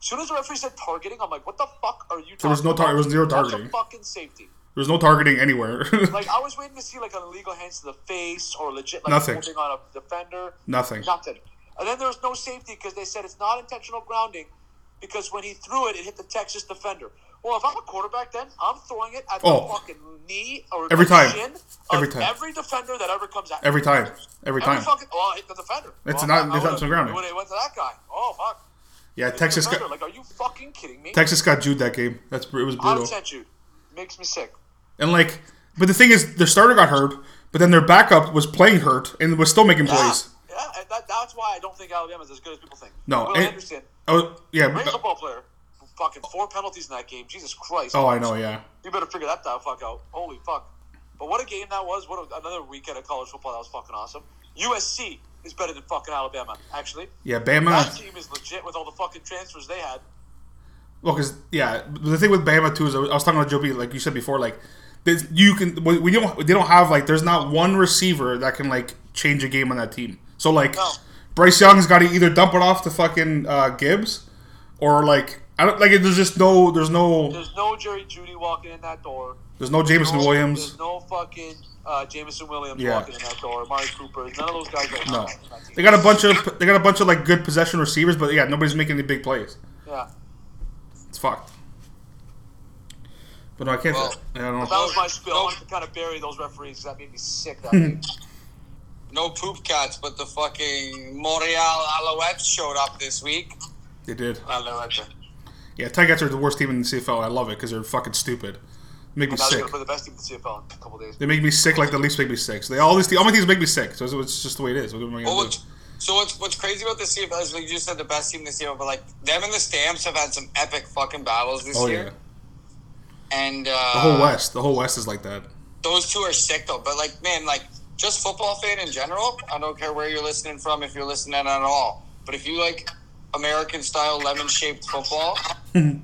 soon as the referee said targeting, I'm like, what the fuck are you talking There was no tar- about? there was zero targeting. a fucking safety. There's no targeting anywhere. [LAUGHS] Like, I was waiting to see, like, an illegal hands to the face or legit, like, Nothing. holding on a defender. Nothing. Nothing. And then there was no safety because they said it's not intentional grounding because when he threw it, it hit the Texas defender. Well, if I'm a quarterback, then I'm throwing it at Oh. the fucking knee or Every the time. of Every time. every defender that ever comes at me. Every time. Every Every time. fucking oh, I hit the defender. It's well, not- I- I it's some grounding. It would've went to that guy. Oh fuck. Yeah, the Texas got Like, are you fucking kidding me? Texas got Jude that game. That's it was brutal. sent you? Makes me sick. And like, but the thing is, their starter got hurt, but then their backup was playing hurt and was still making plays. Yeah, that, that's why I don't think Alabama's as good as people think. No, Will and- Anderson, Oh yeah. great football player. Fucking four penalties in that game. Jesus Christ. Oh, I know. Yeah. You better figure that the fuck out. Holy fuck. But what a game that was. What a, another weekend of college football that was fucking awesome. USC is better than fucking Alabama, actually. Yeah. That Bama. team is legit with all the fucking transfers they had. Well, because yeah, the thing with Bama too is I was talking about Joe B. Like you said before, like you can we don't they don't have like there's not one receiver that can like change a game on that team. So like No. Bryce Young's got to either dump it off to fucking uh, Gibbs or like I don't like there's just no there's no There's no Jerry Jeudy walking in that door. there's no Jameson No- Williams. There's no fucking uh, Jameson Williams Yeah. walking in that door. Amari Cooper. None of those guys are No, on that team. they got a bunch of they got a bunch of like good possession receivers, but yeah, nobody's making any big plays. Yeah. It's fucked. But no, I can't. Well, I don't know. That was my spiel. I wanted to kind of bury those referees. that made me sick that. [LAUGHS] No poop cats, but the fucking Montreal Alouettes showed up this week. They did. Now Yeah, Tigers are the worst team in the CFL. I love it because they're fucking stupid. Make me sick. play the best team in the CFL in a couple days. They make me sick like the Leafs make me sick. So they all these all my teams make me sick. So it's, it's just the way it is. What am I gonna Well, do? what's, so what's what's crazy about the CFL is like you just said the best team in the CFL, but like them and the Stamps have had some epic fucking battles this Oh year. yeah, And uh, the whole West. The whole West is like that. those two are sick though. But like, man, like just football fan in general. I don't care where you're listening from, if you're listening at all. But if you like American style lemon shaped football, [LAUGHS]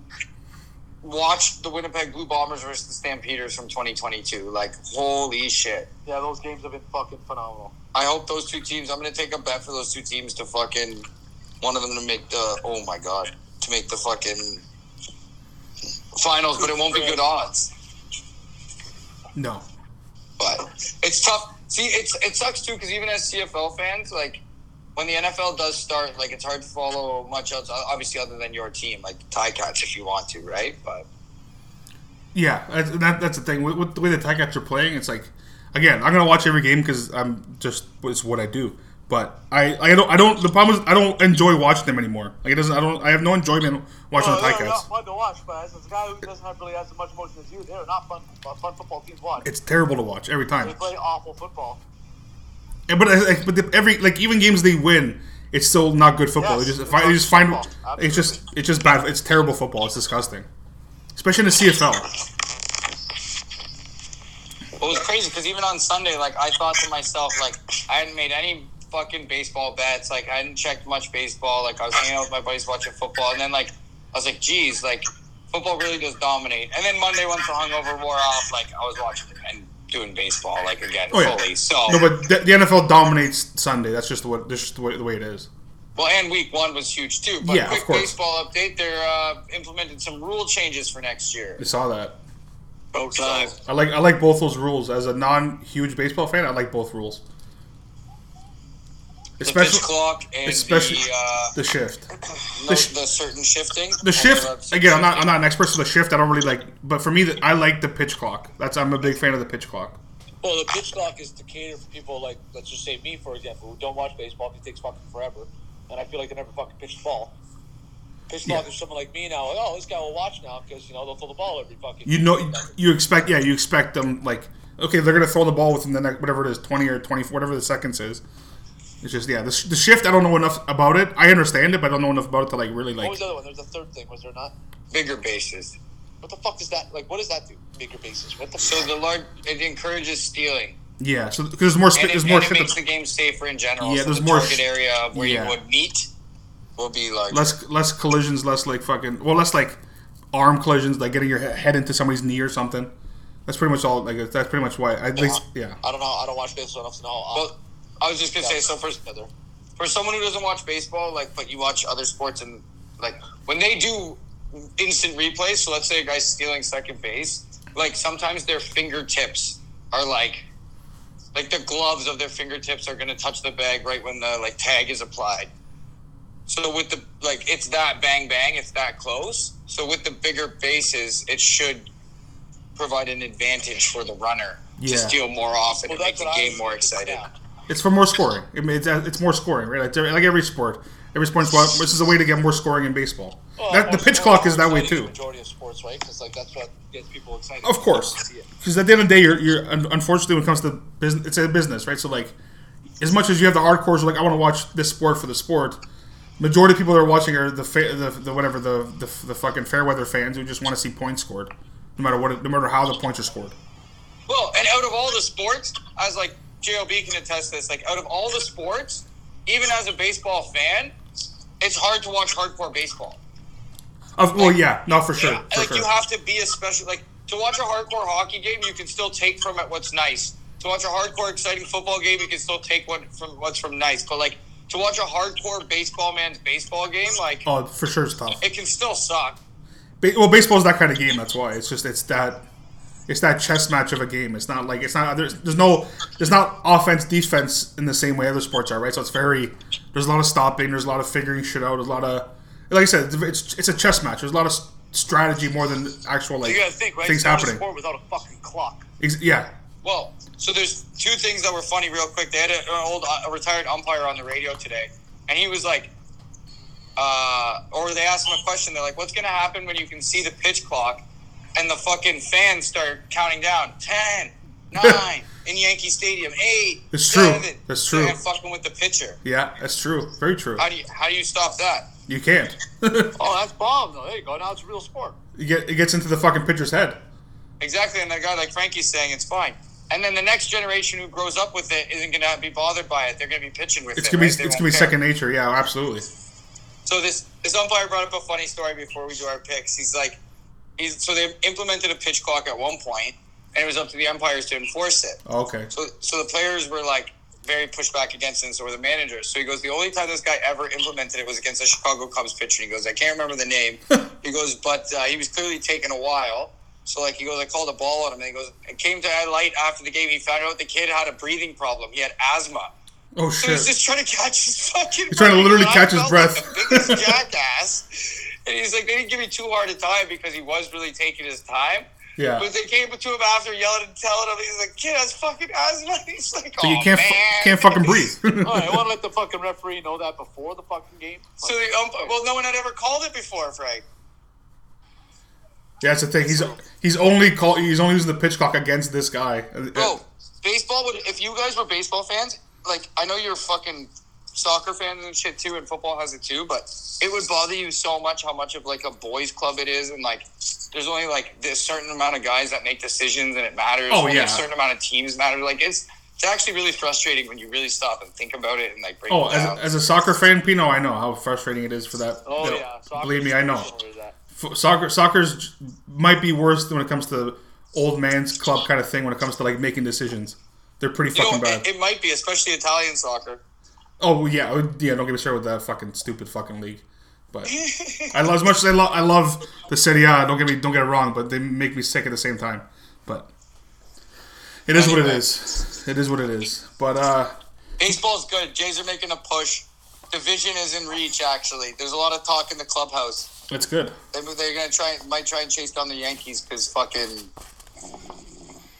watch the Winnipeg Blue Bombers versus the Stampeders from 2022. Like, holy shit! Yeah, those games have been fucking phenomenal. I hope those two teams. I'm gonna take a bet for those two teams to fucking one of them to make the. Oh my god, to make the fucking finals, but it won't be good odds. No. But it's tough. See, it's it sucks too because even as CFL fans, like when the NFL does start, like it's hard to follow much else. Obviously, other than your team, like Ticats, if you want to, right? But Yeah, that's, that, that's the thing. With, with the way the Tigers are playing, it's like, again, I'm gonna watch every game because I'm just it's what I do. But I, I don't, I don't. The problem is I don't enjoy watching them anymore. Like it doesn't. I don't. I have no enjoyment watching Well, the they're not fun to watch, but as a guy who doesn't have really as much emotion as you, they're not fun. uh, Fun football teams to watch. It's terrible to watch every time. They play awful football. And, but but the, every like even games they win, it's still not good football. Yes, they just it's they just find football. it's just it's just bad. It's terrible football. It's disgusting, especially in the CFL. Well, it was crazy because even on Sunday, like I thought to myself, like I hadn't made any fucking baseball bets. Like I didn't check much baseball. Like I was hanging out with my buddies watching football, and then like I was like, geez, like football really does dominate. And then Monday, once the hungover wore off, like I was watching and doing baseball like again Oh, yeah. fully. So No, but the, the NFL dominates Sunday. That's just what way, that's just the way, the way it is. well, and week one was huge too. But Yeah, of quick course. baseball update: they're uh, implemented some rule changes for next year. I saw that. Both times. I like I like both those rules. As a non-huge baseball fan, I like both rules. The Especially pitch clock and especially the, uh, the shift. [CLEARS THROAT] no, sh- the certain shifting. The shift again. I'm not I'm not an expert, so the shift I don't really like. But for me, the, I like the pitch clock. That's I'm a big fan of the pitch clock. Well, the pitch clock is to cater for people like, let's just say me, for example, who don't watch baseball because it takes fucking forever, and I feel like they never fucking pitch the ball. Pitch clock Yeah. is someone like me now. Like, oh, this guy will watch now because you know they'll throw the ball every fucking. You know, you expect yeah, you expect them like okay, they're gonna throw the ball within the next whatever it is, twenty or twenty, whatever the seconds is. It's just yeah, the, sh- the shift. I don't know enough about it. I understand it, but I don't know enough about it to like really oh, like. what was the other one? There's a third thing, was there not? bigger bases. What the fuck does that like? What does that do? Bigger bases. What the? So the large it encourage stealing, Yeah, so because there's more sp- and it, there's more and it makes to- the game safer in general. Yeah, so there's the more target sh- area where yeah. you would meet will be larger. less less collisions, less like fucking well, less like arm collisions, like getting your head into somebody's knee or something. That's pretty much all. Like that's pretty much why. I think yeah. I don't know. I don't watch baseball enough to know. How Well, I was just gonna say, so for for someone who doesn't watch baseball, like, but you watch other sports, and like when they do instant replays, so let's say a guy's stealing second base, like sometimes their fingertips are like, like the gloves of their fingertips are gonna touch the bag right when the like tag is applied. So with the like, it's that bang bang, it's that close. So with the bigger bases, it should provide an advantage for the runner Yeah. to steal more often Well, and make the game more exciting. yeah. It's for more scoring. It, it's it's more scoring, right? Like, like every sport, every sport's well, this is a way to get more scoring in baseball. Well, that, the pitch clock is that way too. Majority of sports, right? Because like that's what gets people excited. Of course, because at the end of the day, you're, you're unfortunately when it comes to business, it's a business, right? So like, as much as you have the hardcores, who like I want to watch this sport for the sport. Majority of people that are watching are the fa- the, the whatever the, the the fucking fair weather fans who just want to see points scored, no matter what, no matter how the points are scored. Well, and out of all the sports, I was like, JOB can attest to this. Like, out of all the sports, even as a baseball fan, it's hard to watch hardcore baseball. Of, well, yeah, not for sure, for like, sure. you have to be a special. Like, to watch a hardcore hockey game, you can still take from it what's nice. To watch a hardcore, exciting football game, you can still take what from what's from nice. But like, to watch a hardcore baseball man's baseball game, like, oh, for sure, it's tough. it can still suck. Ba- well, baseball's that kind of game. That's why it's just it's that it's that chess match of a game. It's not like it's not there's, there's no there's not offense defense in the same way other sports are, right? So it's very there's a lot of stopping, there's a lot of figuring shit out, there's a lot of like I said, it's it's a chess match. There's a lot of strategy more than actual like You gotta think, right? things It's not a happening. sport without a fucking clock. Ex- yeah, Well, so there's two things that were funny, real quick. They had a, an old uh, a retired umpire on the radio today, and he was like, uh, or they asked him a question. They're like, "What's gonna happen when you can see the pitch clock, and the fucking fans start counting down ten, [LAUGHS] nine in Yankee Stadium, eight, It's true. seven, That's true. and fucking with the pitcher. yeah, that's true, very true. How do you how do you stop that? You can't. [LAUGHS] Oh, that's bomb though. There you go. Now it's a real sport. you get it gets into the fucking pitcher's head. Exactly, and that guy like Frankie's saying it's fine. And then the next generation who grows up with it isn't going to be bothered by it. They're going to be pitching with It's it. gonna be? They it's gonna be care. second nature. Yeah, absolutely. So this this umpire brought up a funny story before we do our picks. He's like, he's so they implemented a pitch clock at one point, and it was up to the umpires to enforce it. Okay. So so the players were like very pushed back against it, and so were the managers. So he goes, the only time this guy ever implemented it was against a Chicago Cubs pitcher. And he goes, I can't remember the name. [LAUGHS] he goes, but uh, he was clearly taking a while. So like he goes, I called a ball on him, and he goes, it came to light after the game. He found out the kid had a breathing problem. He had asthma. Oh So he's shit. just trying to catch his fucking. He's trying to literally catch his breath. Like the biggest [LAUGHS] jackass. And he's like, they didn't give me too hard a time because he was really taking his time. Yeah. But they came to him after yelling and telling him, he's like, kid has fucking asthma. [LAUGHS] He's like, So oh, you can't fu- can't fucking breathe. [LAUGHS] All right, I want to let the fucking referee know that before the fucking game. So the ump- well, no one had ever called it before, Frank. yeah, that's the thing. He's he's only call he's only using the pitch clock against this guy. Bro, baseball would. If you guys were baseball fans, like I know you're fucking soccer fans and shit too, and football has it too, but it would bother you so much how much of like a boys' club it is, and like there's only like this certain amount of guys that make decisions, and it matters. Oh, Only yeah. a certain amount of teams matter. Like it's it's actually really frustrating when you really stop and think about it and like break Oh, it down. as, as a soccer fan, Pino, I know how frustrating it is for that. Oh you know, yeah, soccer's believe me, I know. similar to. F- Soccer, soccer's might be worse when it comes to old man's club kind of thing. When it comes to like making decisions, they're pretty you know, fucking bad. it, it might be, especially Italian soccer. Oh yeah, oh, yeah. Don't get me started with that fucking stupid fucking league. But [LAUGHS] I love as much as I love I love the Serie A. Don't get me don't get it wrong, but they make me sick at the same time. But it is what it is. It is what it is. But uh, Baseball's good. Jays are making a push. Division is in reach. Actually, there's a lot of talk in the clubhouse. it's good. They, they're gonna try, might try and chase down the Yankees because fucking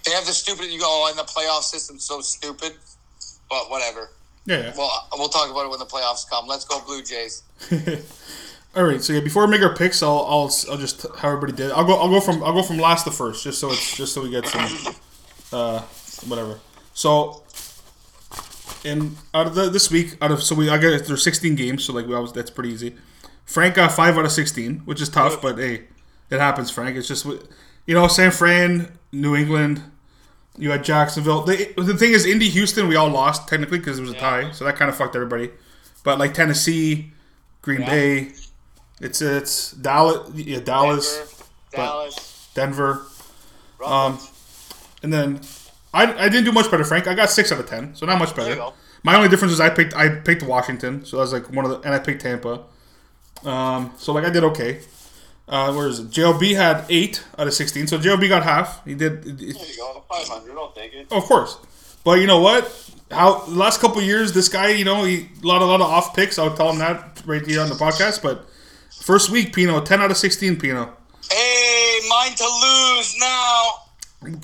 they have the stupid. You go, oh, and the playoff system's so stupid. But whatever. Yeah. Well, we'll talk about it when the playoffs come. Let's go, Blue Jays. [LAUGHS] All right, so yeah, before we make our picks, I'll, I'll I'll just how everybody did. I'll go I'll go from I'll go from last to first, just so it's just so we get some, uh, whatever. So, in out of the this week, out of so we I got there's 16 games, so like we always that's pretty easy. Frank got five out of 16, which is tough, but hey, it happens. Frank, it's just you know San Fran, New England. You had Jacksonville. The, the thing is, Indy, Houston, we all lost technically because it was a tie, so that kind of fucked everybody. But like Tennessee, Green Bay, it's it's Dallas, yeah, Dallas, Denver, Dallas, Denver, um, and then I, I didn't do much better, Frank. I got six out of ten, so not much better. My only difference is I picked I picked Washington, so that was like one of the, and I picked Tampa. Um, so like I did okay. Uh, where is it? JLB had eight out of sixteen, so JLB got half. He did. There you go, five hundred. I'll take it. Oh, of course. But you know what? How last couple years, this guy, you know, he a lot, a lot of off picks. I'll tell him that right here on the podcast. But first week, Pino, ten out of sixteen, Pino. Hey, mine to lose now.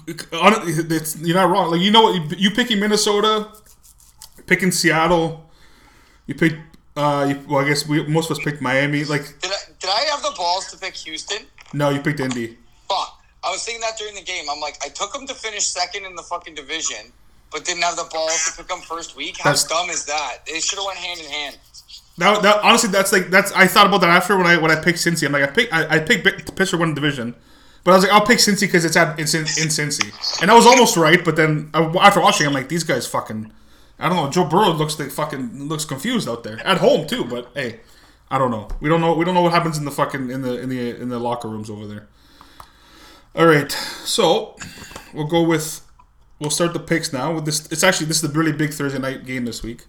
It's, you're not wrong. Like you know what? You, you picking Minnesota, picking Seattle. You picked. Uh, you, well, I guess we most of us picked Miami. Like Did I, did I have the balls to pick Houston? no, you picked Indy. Fuck. I was thinking that during the game. I'm like, I took them to finish second in the fucking division, but didn't have the balls to pick them first week. How That's- dumb is that? They should have went hand in hand. That, that honestly, that's like that's. I thought about that after when I when I picked Cincy. I'm like, I pick I, I picked Pittsburgh win the division, but I was like, I'll pick Cincy because it's at it's in, in Cincy, and I was almost right. But then after watching, I'm like, these guys fucking. I don't know. Joe Burrow looks like fucking looks confused out there at home too. But hey, I don't know. We don't know. We don't know what happens in the fucking in the in the in the locker rooms over there. All right, so we'll go with we'll start the picks now. With this, it's actually this is the really big Thursday night game this week.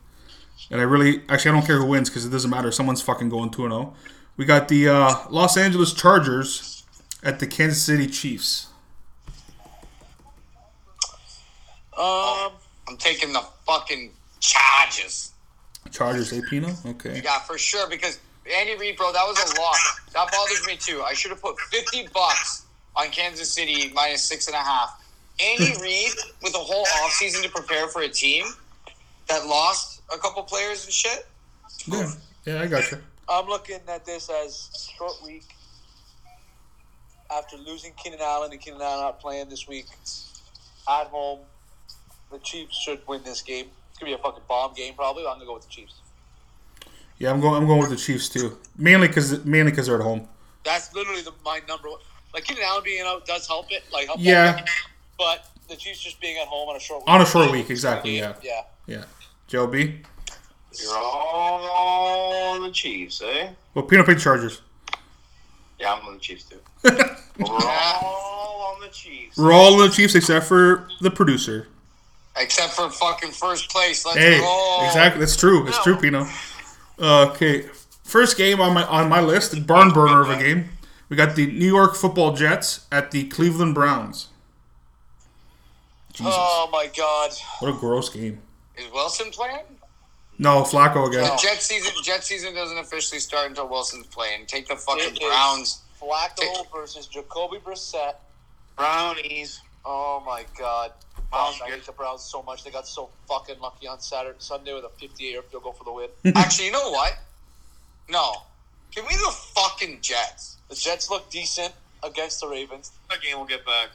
And I really, actually, I don't care who wins because it doesn't matter. Someone's fucking going 2 0. We got the uh, Los Angeles Chargers at the Kansas City Chiefs. Um, I'm taking the fucking charges. Chargers, eh, Pino? Okay. Yeah, for sure. Because Andy Reid, bro, that was a loss. That bothers me too. I should have put 50 bucks on Kansas City minus six and a half. Andy [LAUGHS] Reid with a whole offseason to prepare for a team that lost a couple players and shit. Yeah, yeah I got you. I'm looking at this as short week. After losing Keenan Allen and Keenan Allen not playing this week at home, the Chiefs should win this game. It's gonna be a fucking bomb game, probably. I'm gonna go with the Chiefs. Yeah, I'm going. I'm going with the Chiefs too. Mainly because mainly because they're at home. That's literally the, my number one. Like Keenan Allen being out does help it. Like help Yeah. game. but the Chiefs just being at home on a short week. On a short week, exactly. Yeah, Yeah. yeah. Joe B. You're all on the Chiefs, eh? Well, Pino picked Chargers. Yeah, I'm on the Chiefs too. [LAUGHS] We're all on the Chiefs. We're all on the Chiefs except for the producer. Except for fucking first place. Let's Hey, go. exactly. That's true. It's true, Pino. Uh, okay, first game on my on my list, barn burner of a game. We got the New York Football Jets at the Cleveland Browns. Jesus, Oh my God. what a gross game. Is Wilson playing? No, Flacco again. Jet season. Jet season doesn't officially start until Wilson's playing. Take the fucking It is. Browns. Flacco versus Jacoby Brissett Brownies. Oh my god. Browns Fuck, I good. hate the Browns so much. They got so fucking lucky on Saturday, Sunday with a 58-yard field goal for the win. [LAUGHS] Actually, you know what? No. Give me the fucking Jets. the Jets look decent against the Ravens, That game will get back.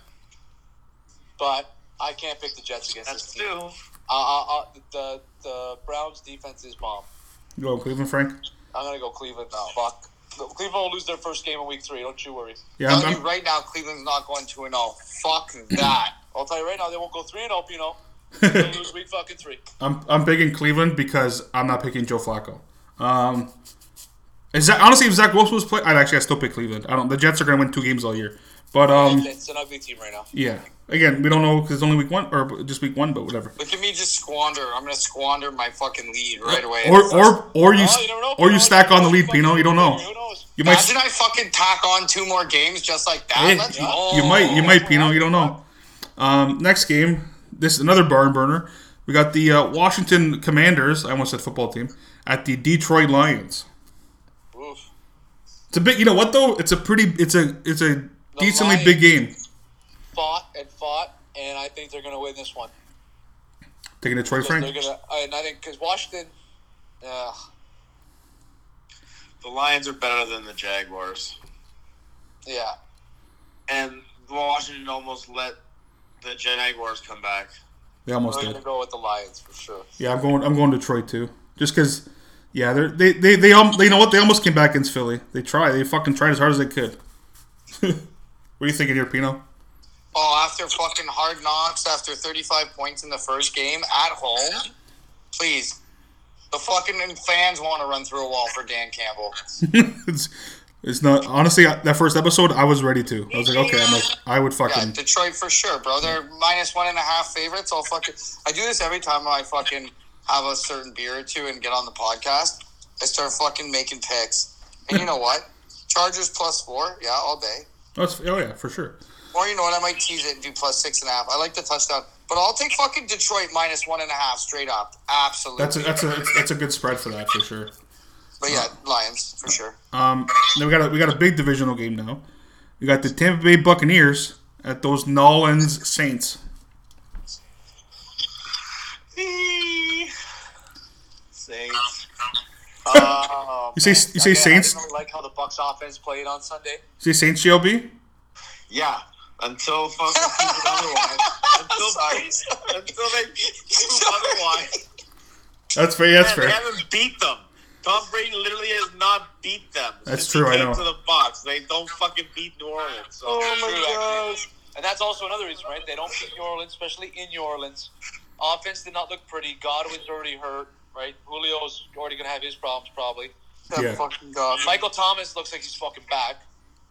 but I can't pick the Jets against That's this team. two. Uh, uh, uh, the the Browns defense is bomb. You go Cleveland, Frank. I'm gonna go Cleveland now. Fuck. Cleveland will lose their first game in week three. Don't you worry. Yeah, I'm, I'm, right now, Cleveland's not going 2 0. Fuck that. I'll tell you right now, they won't go three and zero. You know, [LAUGHS] they'll lose week fucking three. I'm I'm picking Cleveland because I'm not picking Joe Flacco. Um, is that honestly if Zach Wilson was playing, I'd actually I still pick Cleveland. I don't. The Jets are going to win two games all year, but um, it's an ugly team right now. yeah. Again, we don't know because it's only week one or just week one, but whatever. Look at me just squander. I'm going to squander my fucking lead right away. Or or or you Oh, you know. or you stack on the lead, Pino. You don't know. Who knows? You might Imagine I fucking tack on two more games just like that. Hey, you, you might you might Pino. You don't know. Um, next game, this is another barn burner. We got the uh, Washington Commanders. I almost said football team at the Detroit Lions. Oof. It's a bit. You know what though? It's a pretty. It's a it's a decently big game. Fought and fought, and I think they're gonna win this one. Taking Detroit, They're Frank. gonna, and I think because Washington, uh, The Lions are better than the Jaguars. yeah, And Washington almost let the Jaguars come back. They almost we're did. gonna go with the Lions for sure. Yeah, I'm going. I'm going Detroit too. Just because. Yeah, they're, they they they um, they you know what? They almost came back against Philly. They tried. They fucking tried as hard as they could. [LAUGHS] what are you thinking here, Pino? Oh, after fucking hard knocks, after 35 points in the first game at home, please. The fucking fans want to run through a wall for Dan Campbell. [LAUGHS] it's, not honestly that first episode. I was ready to. I was like, okay, I'm like, I would Yeah, fucking. Detroit for sure, bro. They're minus one and a half favorites. I'll fucking. I do this every time I fucking have a certain beer or two and get on the podcast. I start fucking making picks, and you know [LAUGHS] what? Chargers plus four, yeah, all day. Oh, oh yeah, for sure. Or you know what? I might tease it and do plus six and a half. I like the touchdown, but I'll take fucking Detroit minus one and a half straight up. Absolutely. That's a that's a that's a good spread for that for sure. But yeah, Lions for sure. Um, then we got a, we got a big divisional game now. We got the Tampa Bay Buccaneers at those Nolans Saints. Saints. [LAUGHS] Oh, You say- you say Again, Saints? I really like how the Bucs offense played on Sunday. See Saints JLB. Yeah. Until fucking proven [LAUGHS] otherwise. Until, Sorry. until they [LAUGHS] prove otherwise. That's fair. That's Man, they haven't beat them. Tom Brady literally has not beat them. That's since true, I He came know. to the box. They don't fucking beat New Orleans. So. Oh true, actually. And that's also another reason, right? They don't beat New Orleans, especially in New Orleans. Offense did not look pretty. Godwin's already hurt, right? Julio's already going to have his problems, probably. That Yeah. fucking god. Michael Thomas looks like he's fucking back.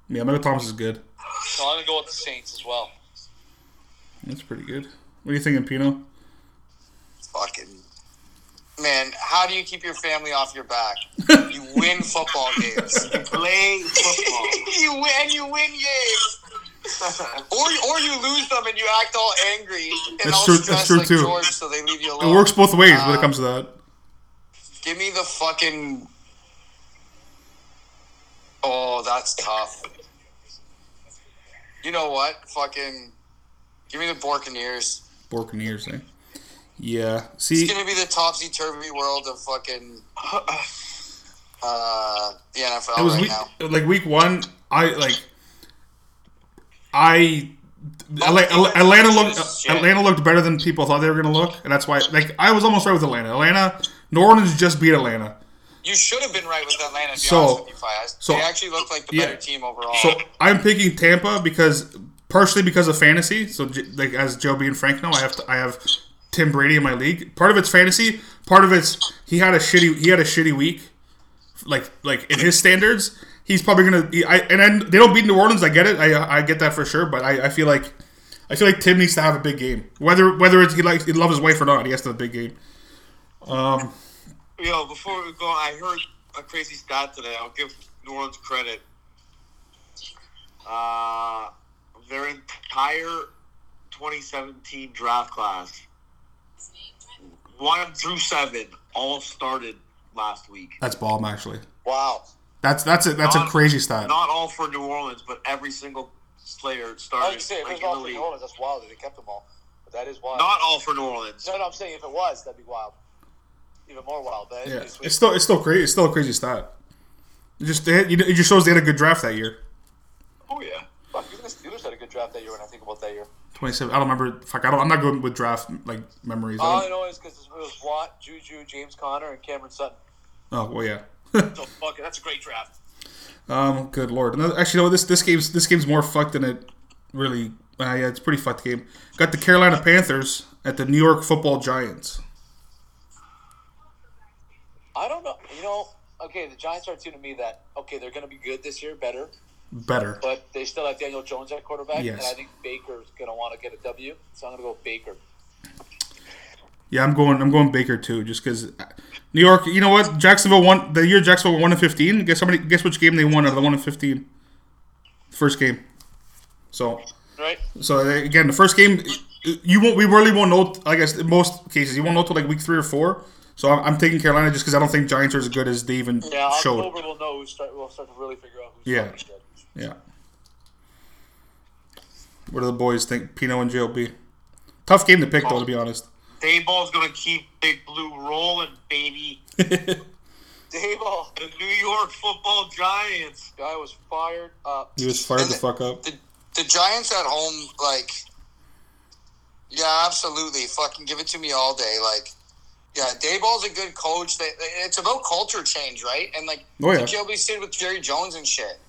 Yeah, Michael Thomas is good. So I'm going to go with the Saints as well. That's pretty good. What are you thinking, Pino? fucking man. How do you keep your family off your back? [LAUGHS] you win football games. You play football. [LAUGHS] you win. You win games. [LAUGHS] or, or you lose them and you act all angry and That's all true- stressed true, like too. George, so they leave you alone. It works both ways when it Uh, comes to that. Give me the fucking. Oh, that's tough. You know what? Fucking. Give me the Buccaneers. Buccaneers, eh? Yeah. See, It's gonna be the topsy turvy world of fucking. [SIGHS] Uh, the NFL it was right week, now. like week one. I like. I. Atla- Atlanta looked Atlanta looked better than people thought they were going to look, and that's why. Like I was almost right with Atlanta. Atlanta, New Orleans just beat Atlanta. You should have been right with Atlanta. To be So- honest with you, so- they actually look like the yeah. better team overall. So I'm picking Tampa because partially because of fantasy. So like as Joe B and Frank know, I have to, I have Tim Brady in my league. Part of it's fantasy. Part of it's he had a shitty he had a shitty week. Like like in his standards, he's probably gonna. He, I and then they don't beat New Orleans. I get it. I I get that for sure. But I, I feel like I feel like Tim needs to have a big game. Whether whether it's he likes he loves his wife or not, he has to have a big game. Um. Yo, before we go, I heard a crazy stat today. I'll give New Orleans credit. Uh, their entire 2017 draft class, one through seven, all started last week. That's bomb actually. wow. That's that's a that's a crazy stat. Not all for New Orleans, but every single player I would started say if it was all for. New Orleans, that's wild that they kept them all. But that is wild. Not all for New Orleans. no, no, I'm saying if it was, that'd be wild. Even more wild. But Yeah, it's, it's still it's still crazy. It's still a crazy stat. It just they had, you know, it just shows they had a good draft that year. oh yeah. Fuck, even the Steelers had a good draft that year when I think about that year. Twenty seven. I don't remember. Fuck. I don't. I'm not good with draft like memories. I All I don't- know is because it was Watt, Juju, James Conner, and Cameron Sutton. oh well, yeah. [LAUGHS] So fuck it, that's a great draft. um. Good lord. Another, actually, no. This this game's this game's more fucked than it really. Uh, yeah, it's a pretty fucked game. Got the Carolina Panthers at the New York Football Giants. I don't know. You know, okay, the Giants are a team to me that okay, they're going to be good this year, better, Better. but they still have Daniel Jones at quarterback, Yes. and I think Baker's going to want to get a W, so I'm going to go Baker. Yeah, I'm going. I'm going Baker too, just because New York. You know what? Jacksonville won the year. Jacksonville won in 15. Guess many? Guess which game they won out of the one in 15? First game. So, Right? so uh, again, the first game, you won't. We really won't know. I guess in most cases, you won't know till like week three or four. So I'm, I'm taking Carolina just because I don't think Giants are as good as they even Yeah, showed. Yeah, October we'll know. Who's start, we'll start to really figure out who's Yeah. Yeah. What do the boys think? Pino and JLB. Tough game to pick though, to be honest. Daboll's gonna keep Big Blue rolling, baby. [LAUGHS] Daboll, The New York Football Giants. guy was fired up. he was fired the fuck up. The, the Giants at home, like, yeah, absolutely. Fucking give it to me all day. Like, yeah, Daboll's a good coach. They, it's about culture change, right? And like, Oh, yeah. the GLB stayed with Jerry Jones and shit.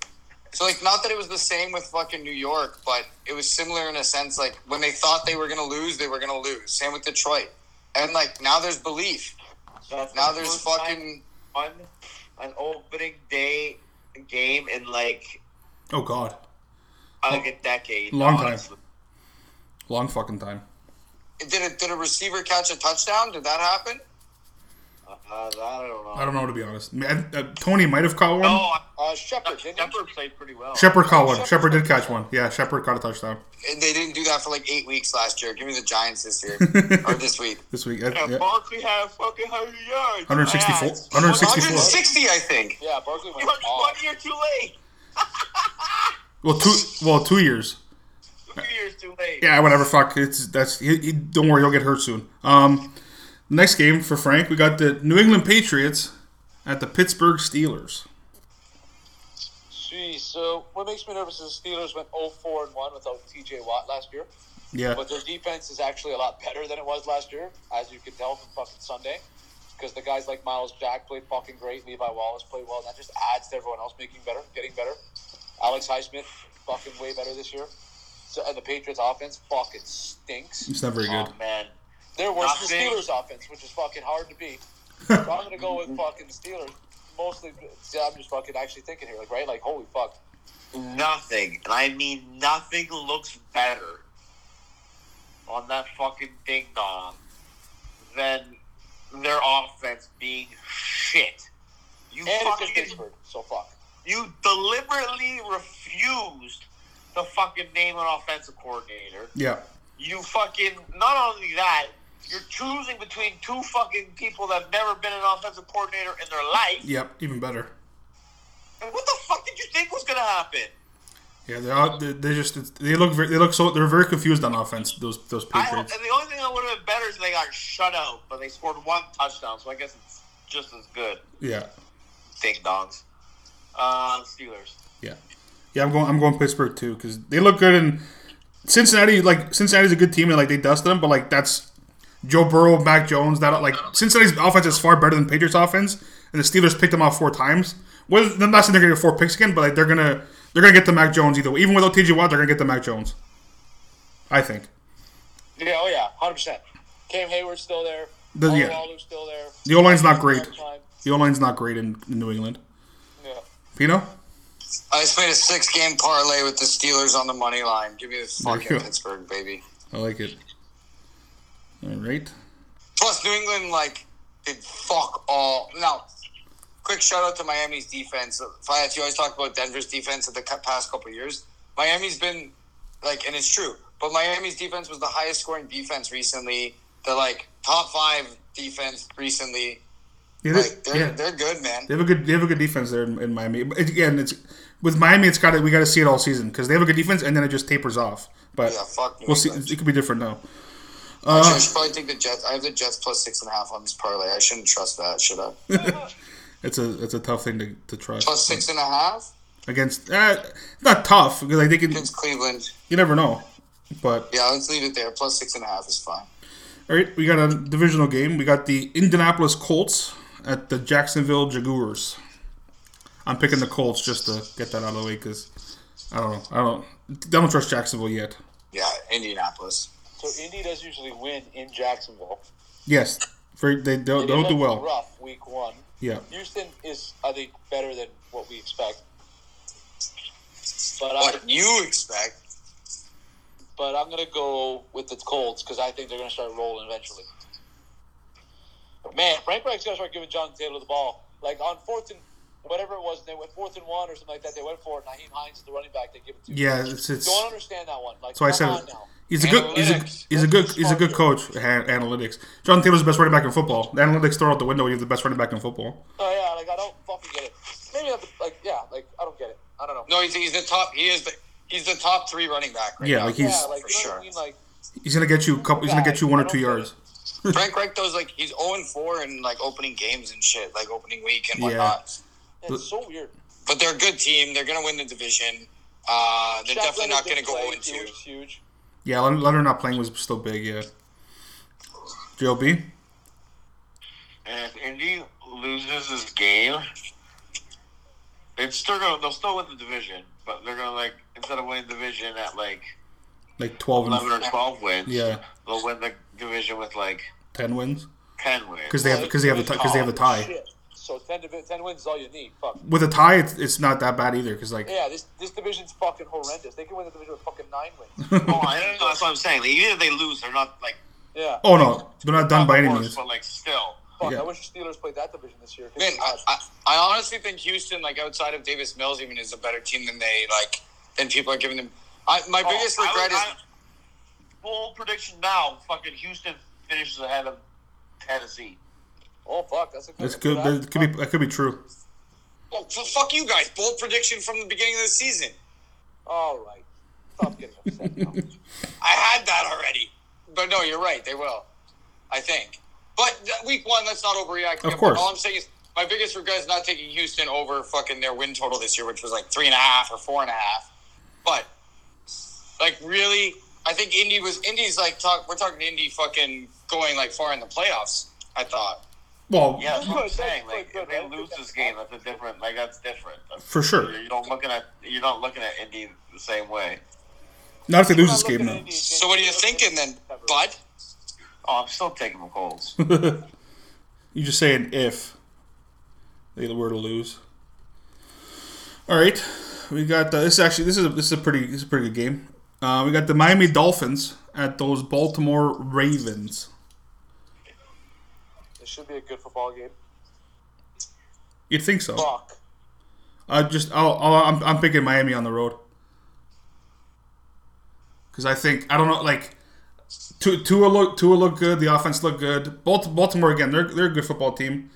So like, not that it was the same with fucking New York, but it was similar in a sense. Like when they thought they were gonna lose, they were gonna lose. Same with Detroit. And like now, there's belief. That's Now the there's fucking on an opening day game in like Oh God, like a decade. Long time. long fucking time. did a did a receiver catch a touchdown? Did that happen? Uh, I don't know. I don't know to be honest. Man, uh, Toney might have caught one. No, Uh, Shepard, didn't? Shepard played pretty well. Shepard caught one. Shepard did catch one. Yeah, Shepard caught a touchdown And They didn't do that for like eight weeks last year. Give me the Giants this year [LAUGHS] or this week. this week. Yeah, yeah. Barkley had fucking 100 yards. 164. 164. 160, I think. Yeah, Barkley You went were off. one year too late. [LAUGHS] Well, two. Well, two years. Two years too late. Yeah, whatever. Fuck. It's that's. He, he, don't worry, he'll get hurt soon. Um, next game for Frank, we got the New England Patriots at the Pittsburgh Steelers. Jeez, so what makes me nervous is the Steelers went 0-4 and 1 without T.J. Watt last year. Yeah. But their defense is actually a lot better than it was last year, as you can tell from fucking Sunday. Because the guys like Myles Jack played fucking great, Levi Wallace played well, and that just adds to everyone else making better, getting better. Alex Highsmith, fucking way better this year. So, and the Patriots offense fucking stinks. It's not very oh, good. Oh, man. They're worse than the Steelers offense, which is fucking hard to beat. [LAUGHS] so I'm gonna go with fucking Steelers. Mostly, see, I'm just fucking actually thinking here, like right, like holy fuck. Nothing, and I mean nothing looks better on that fucking ding dong than their offense being shit. You And it's in fucking Pittsburgh, so fuck. you deliberately refused to fucking name an offensive coordinator. Yeah. You fucking not only that, you're choosing between two fucking people that have never been an offensive coordinator in their life. Yep. Even better. And what the fuck did you think was gonna happen? Yeah, they're they they just they look very, they look so they're very confused on offense. Those those I, and Patriots. the only thing that would have been better is they got shut out, but they scored one touchdown, so I guess it's just as good. Yeah. Ding dongs. Uh, Steelers. Yeah, yeah. I'm going. I'm going Pittsburgh too because they look good and Cincinnati. Like Cincinnati's a good team and like they dust them, but like that's Joe Burrow, Mac Jones. That like Cincinnati's offense is far better than Patriots' offense, and the Steelers picked them off four times. Well, I'm not saying they're gonna get four picks again, but like they're gonna they're gonna get the Mac Jones either way. Even without TJ Watt, they're gonna get the Mac Jones. I think. Yeah, oh yeah, hundred percent. Cam Hayward's still there. The- yeah. Alualu's still there. The O line's not great. The O line's not great in, in New England. Yeah. Pino. I just made a six game parlay with the Steelers on the money line. Give me the There you fucking. [LAUGHS] Pittsburgh, baby. I like it. All right. Plus, New England, like, did fuck all. Now, quick shout out to Miami's defense. Fiat, you always talk about Denver's defense in the past couple of years. Miami's been, like, and it's true, but Miami's defense was the highest scoring defense recently. The, like, top five defense recently. Yeah, they- Like, they're, yeah. they're good, man. They have a good they have a good defense there in, in Miami. But again, it's with Miami, it's got to we got to see it all season because they have a good defense, and then it just tapers off. But Yeah, fuck we'll see. It could be different now. Actually, I should probably take the Jets. I have the Jets plus six and a half on this parlay. I shouldn't trust that, should I? [LAUGHS] It's a it's a tough thing to, to trust Plus six and a half against. Uh, not tough because like they can. against Cleveland. You never know. But Yeah, let's leave it there. Plus six and a half is fine. all right, we got a divisional game. We got the Indianapolis Colts at the Jacksonville Jaguars. I'm picking the Colts just to get that out of the way because I don't know. I don't. I don't trust Jacksonville yet. Yeah, Indianapolis. So Indy does usually win in Jacksonville. Yes, very, they don't, They don't do well. Rough week one. Yeah. Houston is, I think, better than what we expect. But I, What you expect? but I'm gonna go with the Colts because I think they're gonna start rolling eventually. But man, Frank Reich's gotta start giving John Taylor the ball. Like on fourth and whatever it was, they went fourth and one or something like that. They went for it. Nyheim Hines the running back. They give it to. Yeah, it's it's. Don't understand that one. Like, So I said on now. He's a good. He's a, he's a good. He's a good coach. Ha- analytics. John Taylor's the best running back in football. The analytics throw out the window. He's the best running back in football. Oh yeah, like I don't fucking get it. Maybe not the, like yeah, like I don't get it. I don't know. No, he's, he's the top. He is the he's the top three running back right Yeah, now. like he's- yeah, like for sure. I mean? Like He's gonna get you. a Couple, he's gonna get you one or two yards. Frank Reich does like he's 0 and 4 in like opening games and shit, like opening week and Yeah. Whatnot. it's so weird. But they're a good team. They're gonna win the division. Uh, they're Shaq definitely not gonna go 0 play, and 2. Which huge. Yeah, Leonard Leonard not playing was still big. Yeah. JLB. And if Indy loses this game, it's still gonna they'll still win the division, but they're gonna like instead of winning the division at like Like twelve eleven and or twelve wins, yeah, they'll win the division with like ten wins ten wins. because they have because they have the because they have the tie. Shit. So 10, divi- 10 wins is all you need. Fuck. With a tie, it's, it's not that bad either. Because like Yeah, this this division's fucking horrendous. They can win the division with fucking nine wins. [LAUGHS] oh, I don't know. That's what I'm saying. Like, even if they lose, they're not like Yeah. oh no, they're not done by any means. But like still, Fuck. yeah. I wish the Steelers played that division this year. Man, I, I, I honestly think Houston, like outside of Davis Mills, even is a better team than they like than people are giving them. I, my oh, biggest Oh, I regret would- is I- bold prediction now. Fucking Houston finishes ahead of Tennessee. Oh fuck, that's a good. That's good. That could be that could be true. well, f- fuck you guys. Bold prediction from the beginning of the season. All right. Stop getting upset. now. [LAUGHS] I had that already. But no, you're right. They will. I think. But week one, let's not overreact. Of course. All I'm saying is my biggest regret is not taking Houston over fucking their win total this year, which was like three and a half or four and a half. But like really, I think Indy was Indy's like talk. We're talking Indy fucking going like far in the playoffs. I thought. Well, Yeah, that's what I'm saying. Like if they lose this game, that's a different. Like that's different. That's- For sure. You're, you don't looking at you're not looking at Indy the same way. not if they lose this game looking though. at So what are you thinking then, Bud? Oh, I'm still taking the Colts. [LAUGHS] You just saying if they were to lose. All right, we got uh, this. is Actually, this is a, this is a pretty this is a pretty good game. Uh, we got the Miami Dolphins at those Baltimore Ravens. Should be a good football game. You'd think so. Fuck. I just I'll, I'll, I'm I'm picking Miami on the road because I think I don't know like Tua look Tua look good. The offense look good. Balt- Baltimore again. They're they're a good football team.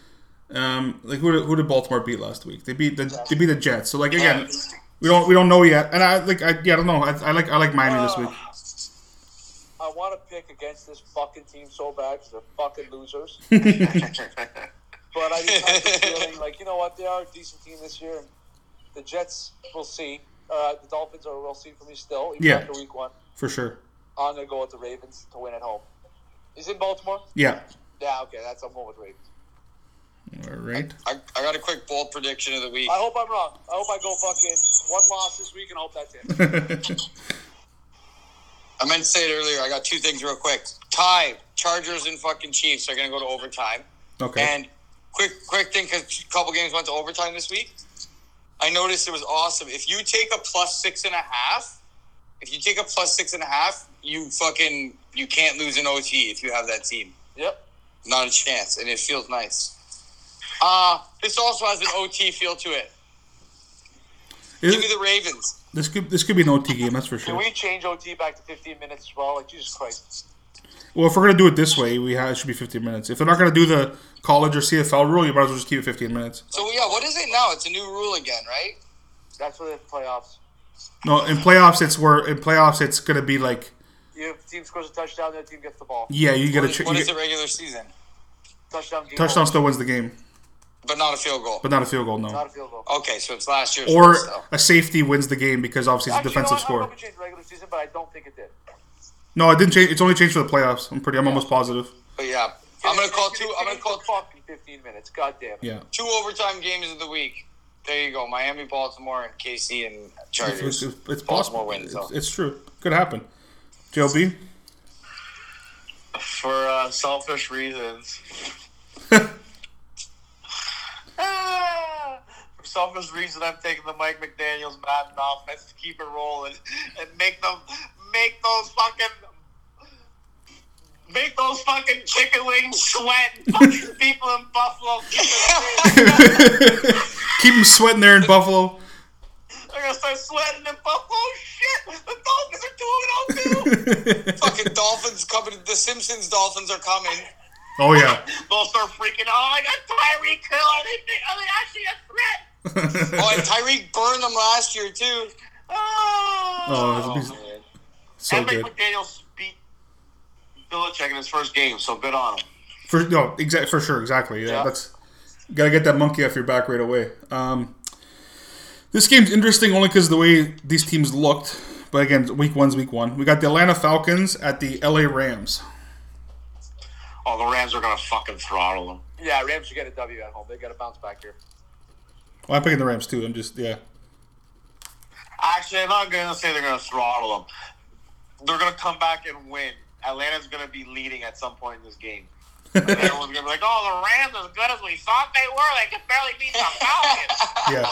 Um, like who did, who did Baltimore beat last week? They beat the they beat the Jets. So like again, we don't we don't know yet. And I like I yeah I don't know. I, I like I like Miami this week. I want to pick against this fucking team so bad because they're fucking losers. [LAUGHS] But I just have the feeling, [LAUGHS] like, you know what, they are a decent team this year. And the Jets, we'll see. Uh, the Dolphins are, we'll see for me still, even Yeah. after week one. For sure. I'm going to go with the Ravens to win at home. Is it in Baltimore? Yeah. Yeah, okay, that's I'm going with Ravens. All right. I, I got a quick bold prediction of the week. I hope I'm wrong. I hope I go fucking one loss this week and hope that's it. [LAUGHS] I meant to say it earlier. I got two things real quick. Tie Chargers and fucking Chiefs are going to go to overtime. Okay. And quick, quick thing because a couple games went to overtime this week. I noticed it was awesome. If you take a plus six and a half, if you take a plus six and a half, you fucking you can't lose an OT if you have that team. yep. Not a chance, and it feels nice. Uh this also has an OT feel to it. Give me the Ravens. This could this could be an OT game. That's for sure. Can we change OT back to 15 minutes as well? Like, Jesus Christ. Well, if we're gonna do it this way, we have, it should be 15 minutes. If they're not gonna do the college or CFL rule, you might as well just keep it 15 minutes. So yeah, what is it now? It's a new rule again, right? That's for the playoffs. No, in playoffs it's where in playoffs it's gonna be like You if team scores a touchdown, the team gets the ball. yeah you get What a is, ch- what is get, the regular season? Touchdown. Touchdown still wins the game, But not a field goal. but not a field goal. No, Not a field goal. Okay, so it's last year's or first, a safety wins the game because obviously it's a Actually, you know defensive what? I don't know score. if it changed regular season, but I don't think it did. No, it didn't change. It's only changed for the playoffs. I'm pretty. I'm almost positive. But yeah, I'm gonna call two. I'm gonna me call fucking 15 minutes. God damn it. Yeah, two overtime games of the week. There you go. Miami, Baltimore, and KC and it's, Chargers. it's, it's Baltimore possible. wins, It's, though. it's true. Could happen. JLB. For uh, selfish reasons. [LAUGHS] Ah, [LAUGHS] For selfish reason, I'm taking the Mike McDaniel's Madden offense to keep it rolling and make them make those fucking make those fucking chicken wings sweat. and Fucking [LAUGHS] people in Buffalo keep them [LAUGHS] sweating there in Buffalo. They're gonna start sweating in Buffalo. Shit, the Dolphins are two and oh Fucking Dolphins coming. The Simpsons Dolphins are coming. Oh yeah. [LAUGHS] They'll start freaking out. I got Tyreek Hill. Are they, are they actually a threat? [LAUGHS] Oh, and Tyreek burned them last year too. Oh, Oh, it's- man. so and good. Mike McDaniel beat Belichick in his first game, so good on him. For no, exact for sure, exactly. Yeah, Yeah. that's gotta get that monkey off your back right away. Um, this game's interesting only because the way these teams looked. But again, week one's week one. We got the Atlanta Falcons at the LA Rams. Oh, the Rams are gonna fucking throttle them. Yeah, Rams should get a W at home. They got to bounce back here. Well, I'm picking the Rams too. I'm just yeah. Actually, I'm not gonna say they're gonna throttle them. They're gonna come back and win. Atlanta's gonna be leading at some point in this game. And everyone's gonna be like, "Oh, the Rams are as good as we thought they were. They could barely beat the Falcons." [LAUGHS] Yeah,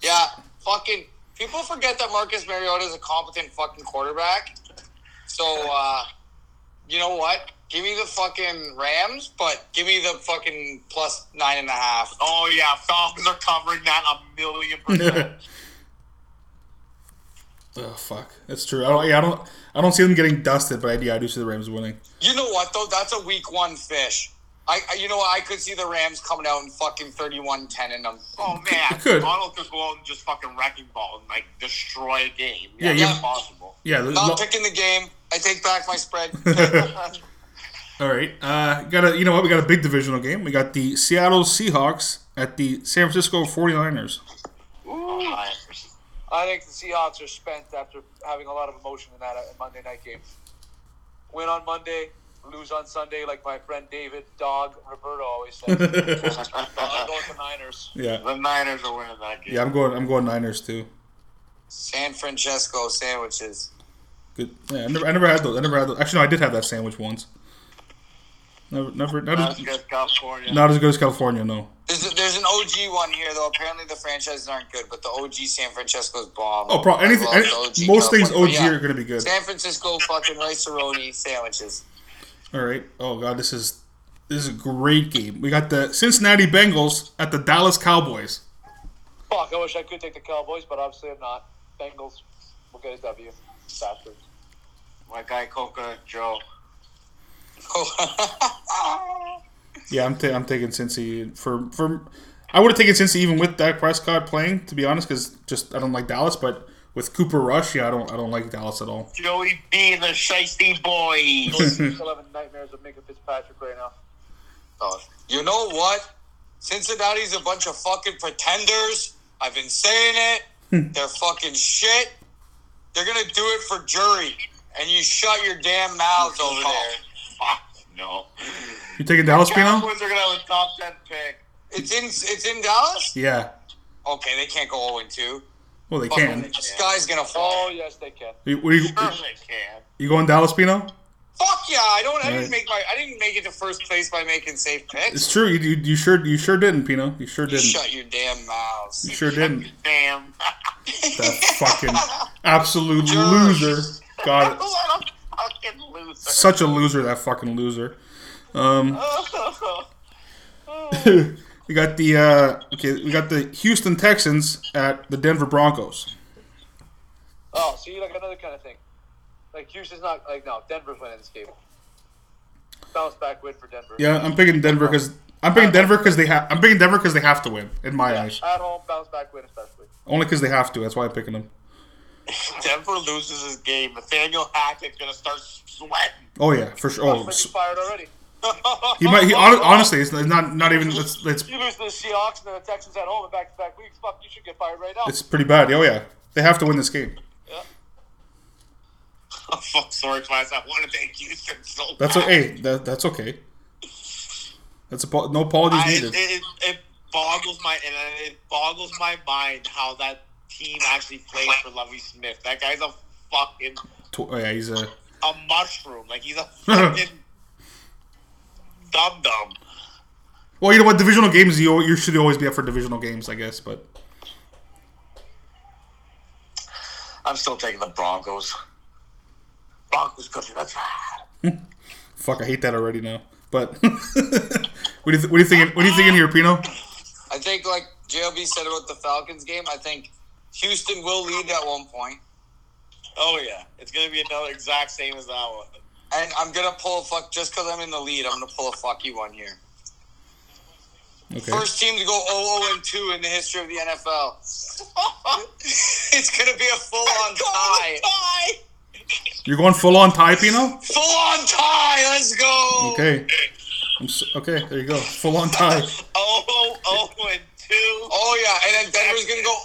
[LAUGHS] Yeah, fucking people forget that Marcus Mariota is a competent fucking quarterback. So, uh, you know what? Give me the fucking Rams, but give me the fucking plus nine and a half. oh yeah, Falcons are covering that a million percent. [LAUGHS] oh fuck, that's true. I don't. Yeah, I don't. I don't see them getting dusted, but I, yeah, I do see the Rams winning. You know what though? That's a week one fish. I, I you know what? I could see the Rams coming out and fucking 31-10 in them. Oh man, It could. Donald could go out and just fucking wrecking ball and like destroy a game. Yeah, Yeah, yeah. that's possible. Yeah. the- Not lo- picking the game. I take back my spread. [LAUGHS] [LAUGHS] all right. Uh, got a. You know what? We got a big divisional game. We got the Seattle Seahawks at the San Francisco 49ers. Oh, I think the Seahawks are spent after having a lot of emotion in that uh, Monday night game. Win on Monday, lose on Sunday, like my friend David Dog Roberto always says. [LAUGHS] I'm going for Niners. Yeah. the Niners are winning that game. Yeah, I'm going. I'm going Niners too. San Francisco sandwiches. Good. Yeah, I never, I never had those. I never had those. Actually, no, I did have that sandwich once. Never, never, not That's as, good, California. not as good as California. No. There's, a, there's an OG one here though. Apparently the franchises aren't good, but the OG San Francisco's bomb. Oh, pro- anything. Any, most things OG Yeah. are going to be good. San Francisco fucking rice sandwiches. All right. Oh god, this is this is a great game. We got the Cincinnati Bengals at the Dallas Cowboys. Fuck, I wish I could take the Cowboys, but obviously I'm not. Bengals we'll get a W. Bastards. My guy Coca Joe. [LAUGHS] Yeah, I'm ta- I'm taking Cincy for for. I would have taken Cincy even with Dak Prescott playing, to be honest, because just I don't like Dallas. But with Cooper Rush, yeah, I don't I don't like Dallas at all. Joey B and the Shiesty Boys. Still having nightmares of Minkah Fitzpatrick right now. Oh, you know what? Cincinnati's a bunch of fucking pretenders. I've been saying it. Hmm. They're fucking shit. They're gonna do it for jury, and you shut your damn mouths over there. Fuck [LAUGHS] no. You taking Dallas, Pino? Cowboys are gonna have a top ten pick. It's in it's in Dallas. Yeah. Okay, they can't go 0 2. Well, they can. The sky's gonna fall. Oh, yes, they can. You, what are you, Sure they can. you going Dallas, Pino? Fuck yeah! I don't. I Right. didn't make my. I didn't make it to first place by making safe picks. It's true. You, you, you sure you sure didn't, Pino. You sure didn't. shut your damn mouth. You sure didn't. Damn. That fucking [LAUGHS] absolute Jerk. loser. God, what a fucking loser. such a loser. That fucking loser. Um, [LAUGHS] [LAUGHS] we got the uh, okay. We got the Houston Texans at the Denver Broncos. Oh, see, like another kind of thing. Like Houston's not like no. Denver's winning this game. Bounce back win for Denver. Yeah, I'm picking Denver because I'm picking Denver because they have. I'm picking Denver because they have to win in my eyes. At home, bounce back win especially. Only because they have to. That's why I'm picking them. [LAUGHS] Denver loses his game. Nathaniel Hackett's gonna start sweating. Oh yeah, for sure. Oh, fired already. he might. He honestly, it's not not even. It's it's, You lose to the Seahawks and then the Texans at home in back-to-back weeks. Fuck, you should get fired right now. it's pretty bad. Oh yeah, they have to win this game. [LAUGHS] Oh, fuck, sorry, class. I want to thank Houston so That's bad. okay. That, that's okay. That's a no apologies I, it, needed. it, it boggles my and it boggles my mind how that team actually plays for Lovie Smith. That guy's a fucking oh, yeah, he's a. a mushroom. Like he's a [LAUGHS] fucking dum dum. Well, you know what? Divisional games, you you should always be up for divisional games, I guess. But I'm still taking the Broncos. Broncos country. That's [LAUGHS] fuck, I hate that already now. But [LAUGHS] what do you th- what do you think? What do you thinking here, Pino? I think, like JLB said about the Falcons game, I think Houston will lead at one point. Oh yeah, it's gonna be another exact same as that one. And I'm gonna pull a fuck just because I'm in the lead. I'm gonna pull a fucky one here. Okay. First team to go 0 and 2 in the history of the NFL. [LAUGHS] it's gonna be a full on tie. You're going full on tie, Pino? Full on tie. Let's go. Okay. I'm s okay, there you go. Full on tie. [LAUGHS] Oh, oh, oh, and two. Oh yeah, and then Denver's gonna go.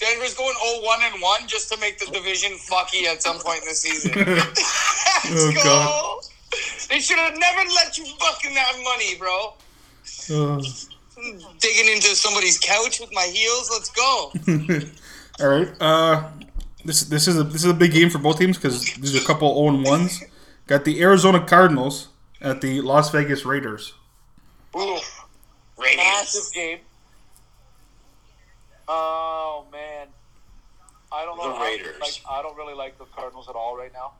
Denver's going 0-1 and 1 just to make the division fucky at some point in the season. [LAUGHS] [LAUGHS] Let's Oh, go. God. They should have never let you fucking have money, bro. Uh, Digging into somebody's couch with my heels. Let's go. [LAUGHS] all right. Uh, this this is a this is a big game for both teams because these are a couple 0 and ones. Got the Arizona Cardinals at the Las Vegas Raiders. Ooh. Massive game. Oh man, I don't know. The how- Raiders. Like, I don't really like the Cardinals at all right now,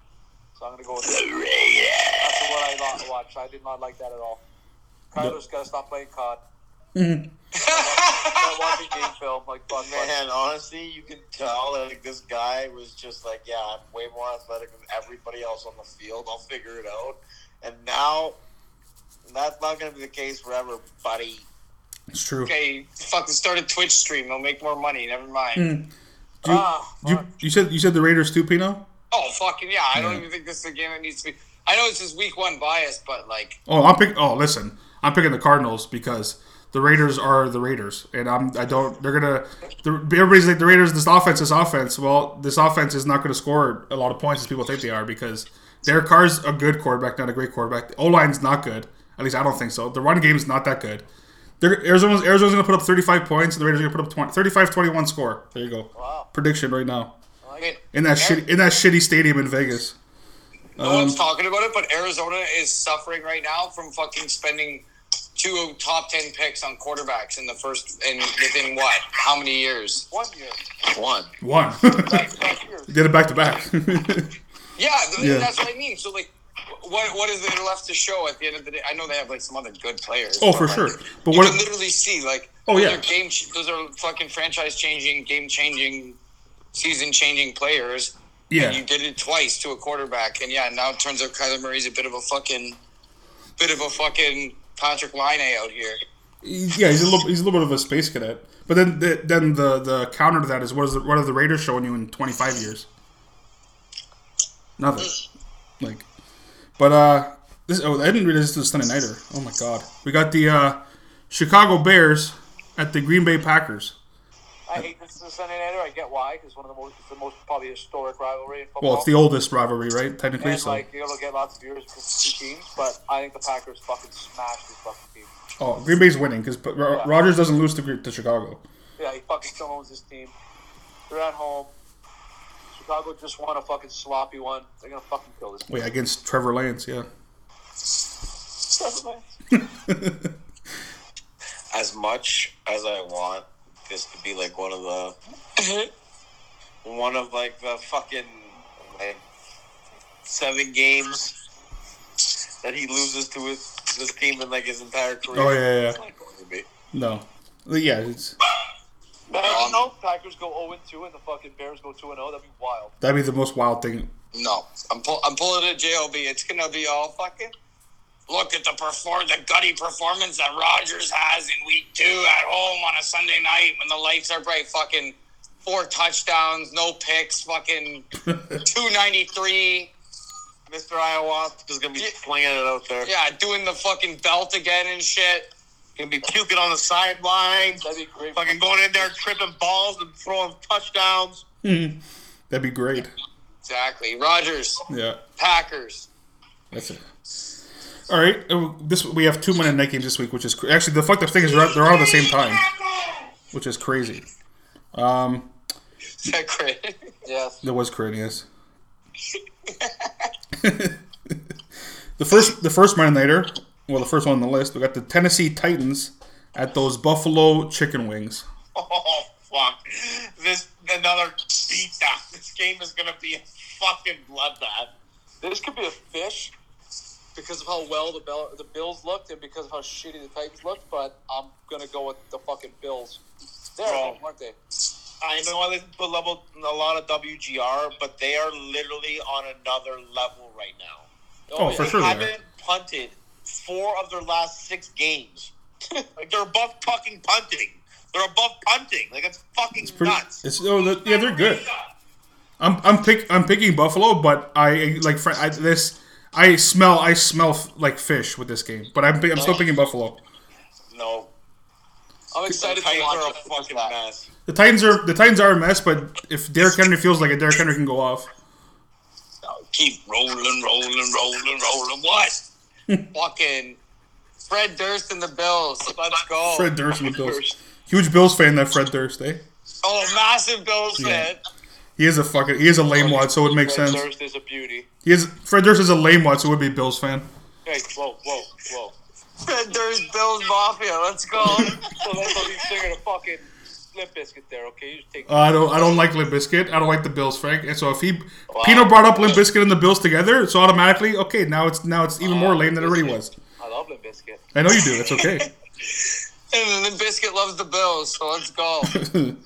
so I'm gonna go with the Raiders. That's what I not watched. I did not like that at all. Cardinals gotta stop playing COD. Mm-hmm. Start watching game film like [LAUGHS] fuck. Man, honestly, you can tell that like this guy was just like, yeah, I'm way more athletic than everybody else on the field. I'll figure it out. And now, that's not going to be the case forever, buddy. It's true. Okay, fucking start a Twitch stream. They'll make more money. Never mind. Do you, Ah, you, you said you said the Raiders too, Pino? Oh fucking yeah! I don't even think this is a game that needs to be. I know it's just week one bias, but like, Oh, I'm pick. Oh, listen, I'm picking the Cardinals because the Raiders are the Raiders, and I'm. I don't. They're gonna. The, everybody's like the Raiders. This offense, this offense. Well, this offense is not going to score a lot of points as people think they are because Derek Carr's a good quarterback, not a great quarterback. The O line's not good. At least I don't think so. The run game's not that good. They're, Arizona's Arizona's going to put up 35 points, and the Raiders are going to put up 20, 35-21 score. There you go. Wow. Prediction right now I mean, in that shitty in that shitty stadium in Vegas. no one's um, talking about it, but Arizona is suffering right now from fucking spending two top ten picks on quarterbacks in the first in within what? How many years? One year, One. One. back back years. [LAUGHS] Did it back to back. [LAUGHS] Yeah, Yeah. that's what I mean. So like, what what is there left to show at the end of the day? I know they have like some other good players. Oh, for like, sure. But you what- can literally see like, Oh, yeah. game. Those are fucking franchise changing, game changing, season changing players. Yeah. And you did it twice to a quarterback, and yeah, now it turns out Kyler Murray's a bit of a fucking, bit of a fucking Patrick Line out here. Yeah, he's a little he's a little bit of a space cadet. But then the, then the the counter to that is what is the, what are the Raiders showing you in 25 years? Nothing. Like, but uh, this oh I didn't realize this was a Sunday nighter. Oh my god, we got the uh, Chicago Bears at the Green Bay Packers. I hate this is a Sunday nighter. I get why, because one of the most, it's the most probably historic rivalry in football. Well, it's the oldest rivalry, right? Technically, and so like you're gonna get lots of viewers for two teams, but I think the Packers fucking smashed this fucking team. oh, Green Bay's winning because Rodgers doesn't lose to, to Chicago. Yeah, he fucking still owns this team. They're at home. Chicago just won a fucking sloppy one. They're gonna fucking kill this team. Wait, against Trevor Lance, yeah. [LAUGHS] As much as I want this to be like one of the one of like the fucking like seven games that he loses to his this team in like his entire career. Oh, yeah, yeah, yeah. It's not going to be. No, yeah, it's Imagine um, though, Packers go 0 2 and the fucking Bears go 2 0. That'd be wild. that'd be the most wild thing. No, I'm pull, I'm pulling it JLB. It's gonna be all fucking look at the perform the gutty performance that Rodgers has in week two at home on a Sunday night when the lights are bright. Fucking four touchdowns, no picks, fucking [LAUGHS] two ninety three. Mr. Ayahuasca is gonna be slinging it out there. Yeah, doing the fucking belt again and shit. Gonna be puking on the sidelines. That'd be great. Fucking going in there tripping balls and throwing touchdowns. That'd be great. Exactly. Rodgers, Yeah, Packers. that's it. All right, uh, this we have two Monday night games this week, which is cra- actually the fucked up thing is they're, they're all at the same time, which is crazy. Um, Is that great? [LAUGHS] Yes. There was Corinthians. [LAUGHS] the first, the first Monday nighter, well, the first one on the list, we got the Tennessee Titans at those Buffalo Chicken Wings. [LAUGHS] Oh fuck! This another beatdown. This game is gonna be a fucking bloodbath. This could be a fish because of how well the Bell- the Bills looked and because of how shitty the Titans looked. But I'm gonna go with the fucking Bills. They're Bro. home, aren't they? I know they listen to a level a lot of WGR, but they are literally on another level right now. Oh, for they sure They haven't punted four of their last six games. [LAUGHS] like they're above fucking punting. They're above punting. Like it's fucking Pretty, nuts. it's oh, the- yeah, they're good. I'm I'm pick I'm picking Buffalo, but I like fr- I, this. I smell I smell like fish with this game, but I'm I'm still picking Buffalo. No, I'm the excited to Titans watch are a it because of fucking that. mess. The Titans are the Titans are a mess, but if Derrick Henry feels like it, Derrick Henry can go off. Keep rolling, rolling, rolling, rolling. What? Fucking Fred Durst and the Bills. Let's go. Fred Durst and the Bills. Huge Bills fan, that Fred Durst, eh? Oh, massive Bills fan. He is a fucking he is a lame wad, so it would make Fred sense. Durst is a beauty. He is Fred Durst is a lame wad, so it would be a Bills fan. Hey, whoa, whoa, whoa. Fred Durst, Bills Mafia. Let's go. [LAUGHS] So that's what he's singing a fucking Limp Bizkit there, okay? You take. Uh, I don't I don't like Limp Bizkit. I don't like the Bills, Frank. And so if he Pino brought up Limp Bizkit and the Bills together, so automatically okay, now it's now it's even more lame than it already was. I love Limp Bizkit. I know you do. It's okay. [LAUGHS] and the Bizkit loves the Bills, so let's go. [LAUGHS]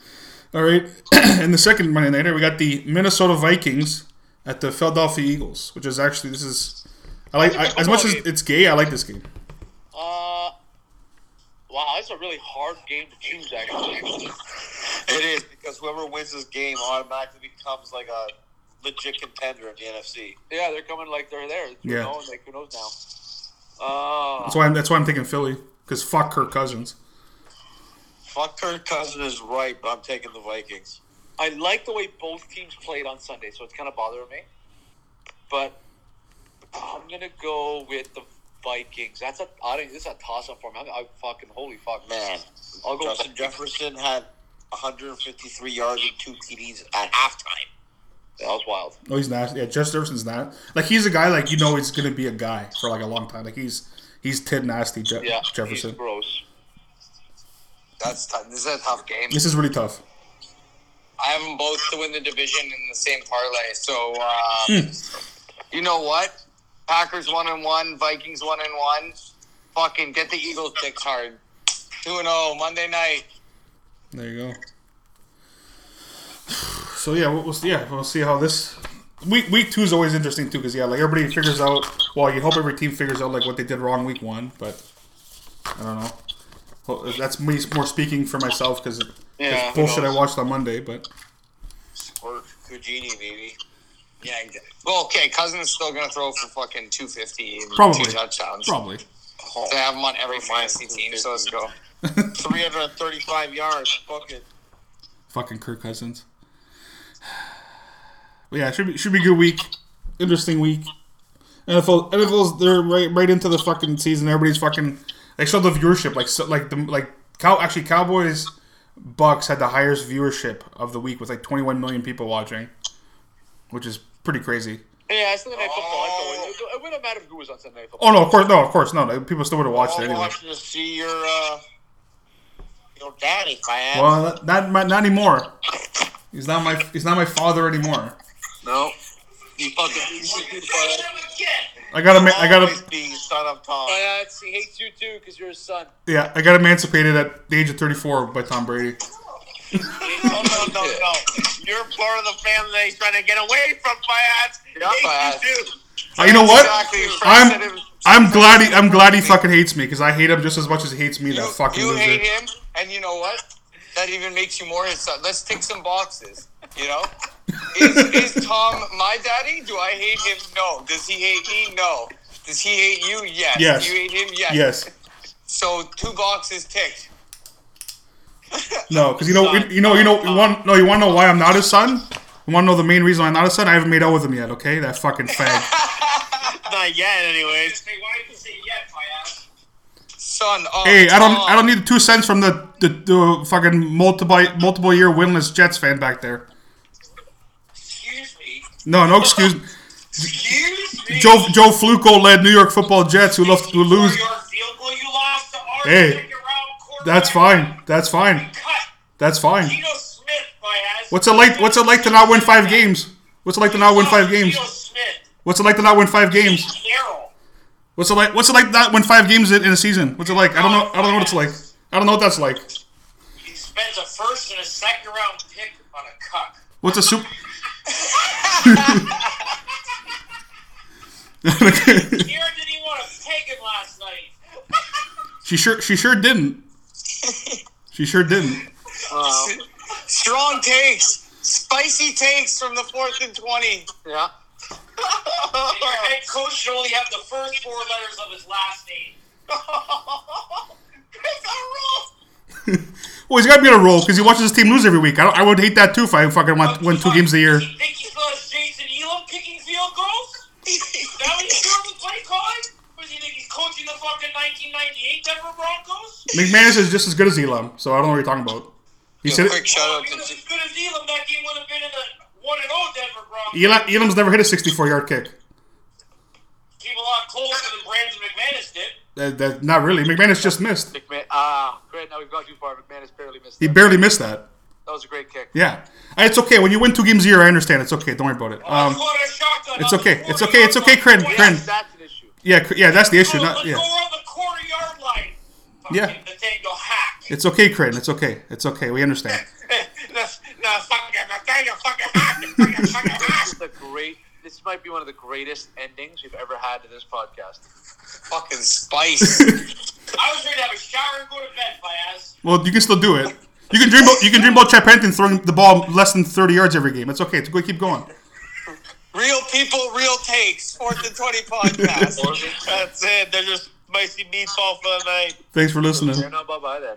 All right. [CLEARS THROAT] and the second Monday nighter, we got the Minnesota Vikings at the Philadelphia Eagles, which is actually this is I like I, as much as it's gay. I like this game. Uh, wow, that's a really hard game to choose, actually. It is because whoever wins this game automatically becomes like a legit contender in the NFC. Yeah, they're coming like they're there. Who Yeah. knows? Like, who knows now? Uh, That's why I'm that's why I'm thinking Philly because fuck Kirk Cousins. Fuck Kirk Cousins is right, but I'm taking the Vikings. I like the way both teams played on Sunday, so it's kind of bothering me. But I'm gonna go with the Vikings. That's a I think this is a toss up for me. I'm, I fucking holy fuck, Man, I'll go. Justin Jefferson had 153 yards and two TDs at halftime. That was wild. Oh, he's not. Yeah, Jeff Jefferson's not. Like he's a guy like you know he's gonna be a guy for like a long time. Like he's he's Ted Nasty Je- Yeah, Jefferson. He's gross. That's tough. This is a tough game. This is really tough. I have them both to win the division in the same parlay. So, uh, you know what? Packers one and one, Vikings one and one. Fucking get the Eagles dicks hard. Two and zero Monday night. There you go. [SIGHS] So yeah, we'll, we'll see. Yeah, we'll see how this week week two is always interesting too because yeah, like everybody figures out. Well, you hope every team figures out like what they did wrong week one, but I don't know. Well, That's me more speaking for myself because Yeah, it's bullshit I watched on Monday. But Or Kujini, baby. Yeah. exactly. Well, okay. Cousins still gonna throw for fucking two fifty and Probably. two touchdowns. probably They have him on every fantasy team. So let's go. [LAUGHS] 335 yards. Fuck it. fucking Kirk Cousins. But yeah, should be should be a good week, interesting week. NFL NFL's they're right right into the fucking season. Everybody's fucking they show the viewership like so, like the like cow actually Cowboys Bucs had the highest viewership of the week with like 21 million people watching, which is pretty crazy. Yeah, it's Sunday Night Football. I thought It wouldn't matter who was on Sunday Night Football. Oh no, of course no, of course no. no, People still would have watched it anyway. watching to see your, uh, your daddy, man. Well, not not, not anymore. He's not my he's not my father anymore. no. You fucking. I got him. I got Always him. be son of Tom. Oh, yeah, he hates you too because you're his son. Yeah, I got emancipated at the age of 34 by Tom Brady. No, no, no, no. You're part of the family that he's trying to get away from, Fiat. Yeah, Fiat. Hates you too. Uh, you know what? Exactly. I'm- said it was- I'm glad he. I'm glad he fucking hates me because I hate him just as much as he hates me. You, that fucking you loser. hate him, and you know what? That even makes you more his son. Let's tick some boxes. You know, is, is Tom my daddy? Do I hate him? No. Does he hate me? No. Does he hate you? Yes. Yes. You hate him? Yes. Yes. So two boxes ticked. [LAUGHS] No, because you know, you, you know, you know, you want no, you want to know why I'm not his son? You want to know the main reason I'm not his son? I haven't made out with him yet. Okay, that fucking fag. [LAUGHS] Not yet, anyways. Son of hey, I don't, I don't need two cents from the the, the fucking multiple multiple year winless Jets fan back there. Excuse me. No, no excuse. Excuse me. Joe Joe Flacco led New York Football Jets who love who lose. Your field goal, you lost to Hey, second round quarterback. That's fine. That's fine. That's fine. Geno Smith, my ass. What's it like? What's it like to not win five games? What's it like to not win five games? What's it like to not win five games? What's it like? What's it like not win five games in, in a season? What's it like? I don't know. I don't know what it's like. I don't know what that's like. He spends a first and a second round pick on a cuck. What's a super? [LAUGHS] Kira didn't want to peg him last night. she sure. She sure didn't. She sure didn't. Uh, strong takes. Spicy takes from the fourth and 20. Yeah. [LAUGHS] Your head coach should only have the first four letters of his last name. [LAUGHS] Well, he's got to be on a roll because he watches his team lose every week. I, don't, I would hate that too if I fucking went, win two games a year. Thank you think he still has Jason Elam kicking field goals? Is that what he's doing with play calling? Or does he think he's coaching the fucking 1998 Denver Broncos? McManus is just as good as Elam, so I don't know what you're talking about. He said Quick shout out he to was as good as Elam, that game would have been in the 1 0 Denver Broncos. Elam, Elam's never hit a 64 yard kick. Came a lot closer than Brandon McManus did. That, that, not really. McManus just missed. McMahon. Ah, great. Now we've gone too far. McManus barely missed. He that. barely missed that. That was a great kick. Yeah, it's okay when you win two games a year. I understand. It's okay. Don't worry about it. Um, Let's go to shotgun it's okay. It's okay. It's okay, yard Crin. line. Crin. That's an issue. yeah, yeah. That's the issue. Let's Not go yeah. around the quarter yard line. Fucking Yeah. Nathaniel Hack. It's okay, Crin. It's okay. It's okay. We understand. no, no, fucking Nathaniel fucking Hack. Fucking [LAUGHS] fucking Hack. This is the great. This might be one of the greatest endings we've ever had to this podcast. fucking spice. [LAUGHS] I was ready to have a shower and go to bed, my ass. Well, you can still do it. You can dream. About, you can dream about Chad Pennington throwing the ball less than 30 yards every game. It's okay. It's good. Keep going. Real people, real takes. Fourth and 20 podcast. [LAUGHS] That's it. They're just spicy meatball for the night. Thanks for listening. You're not bye bye then.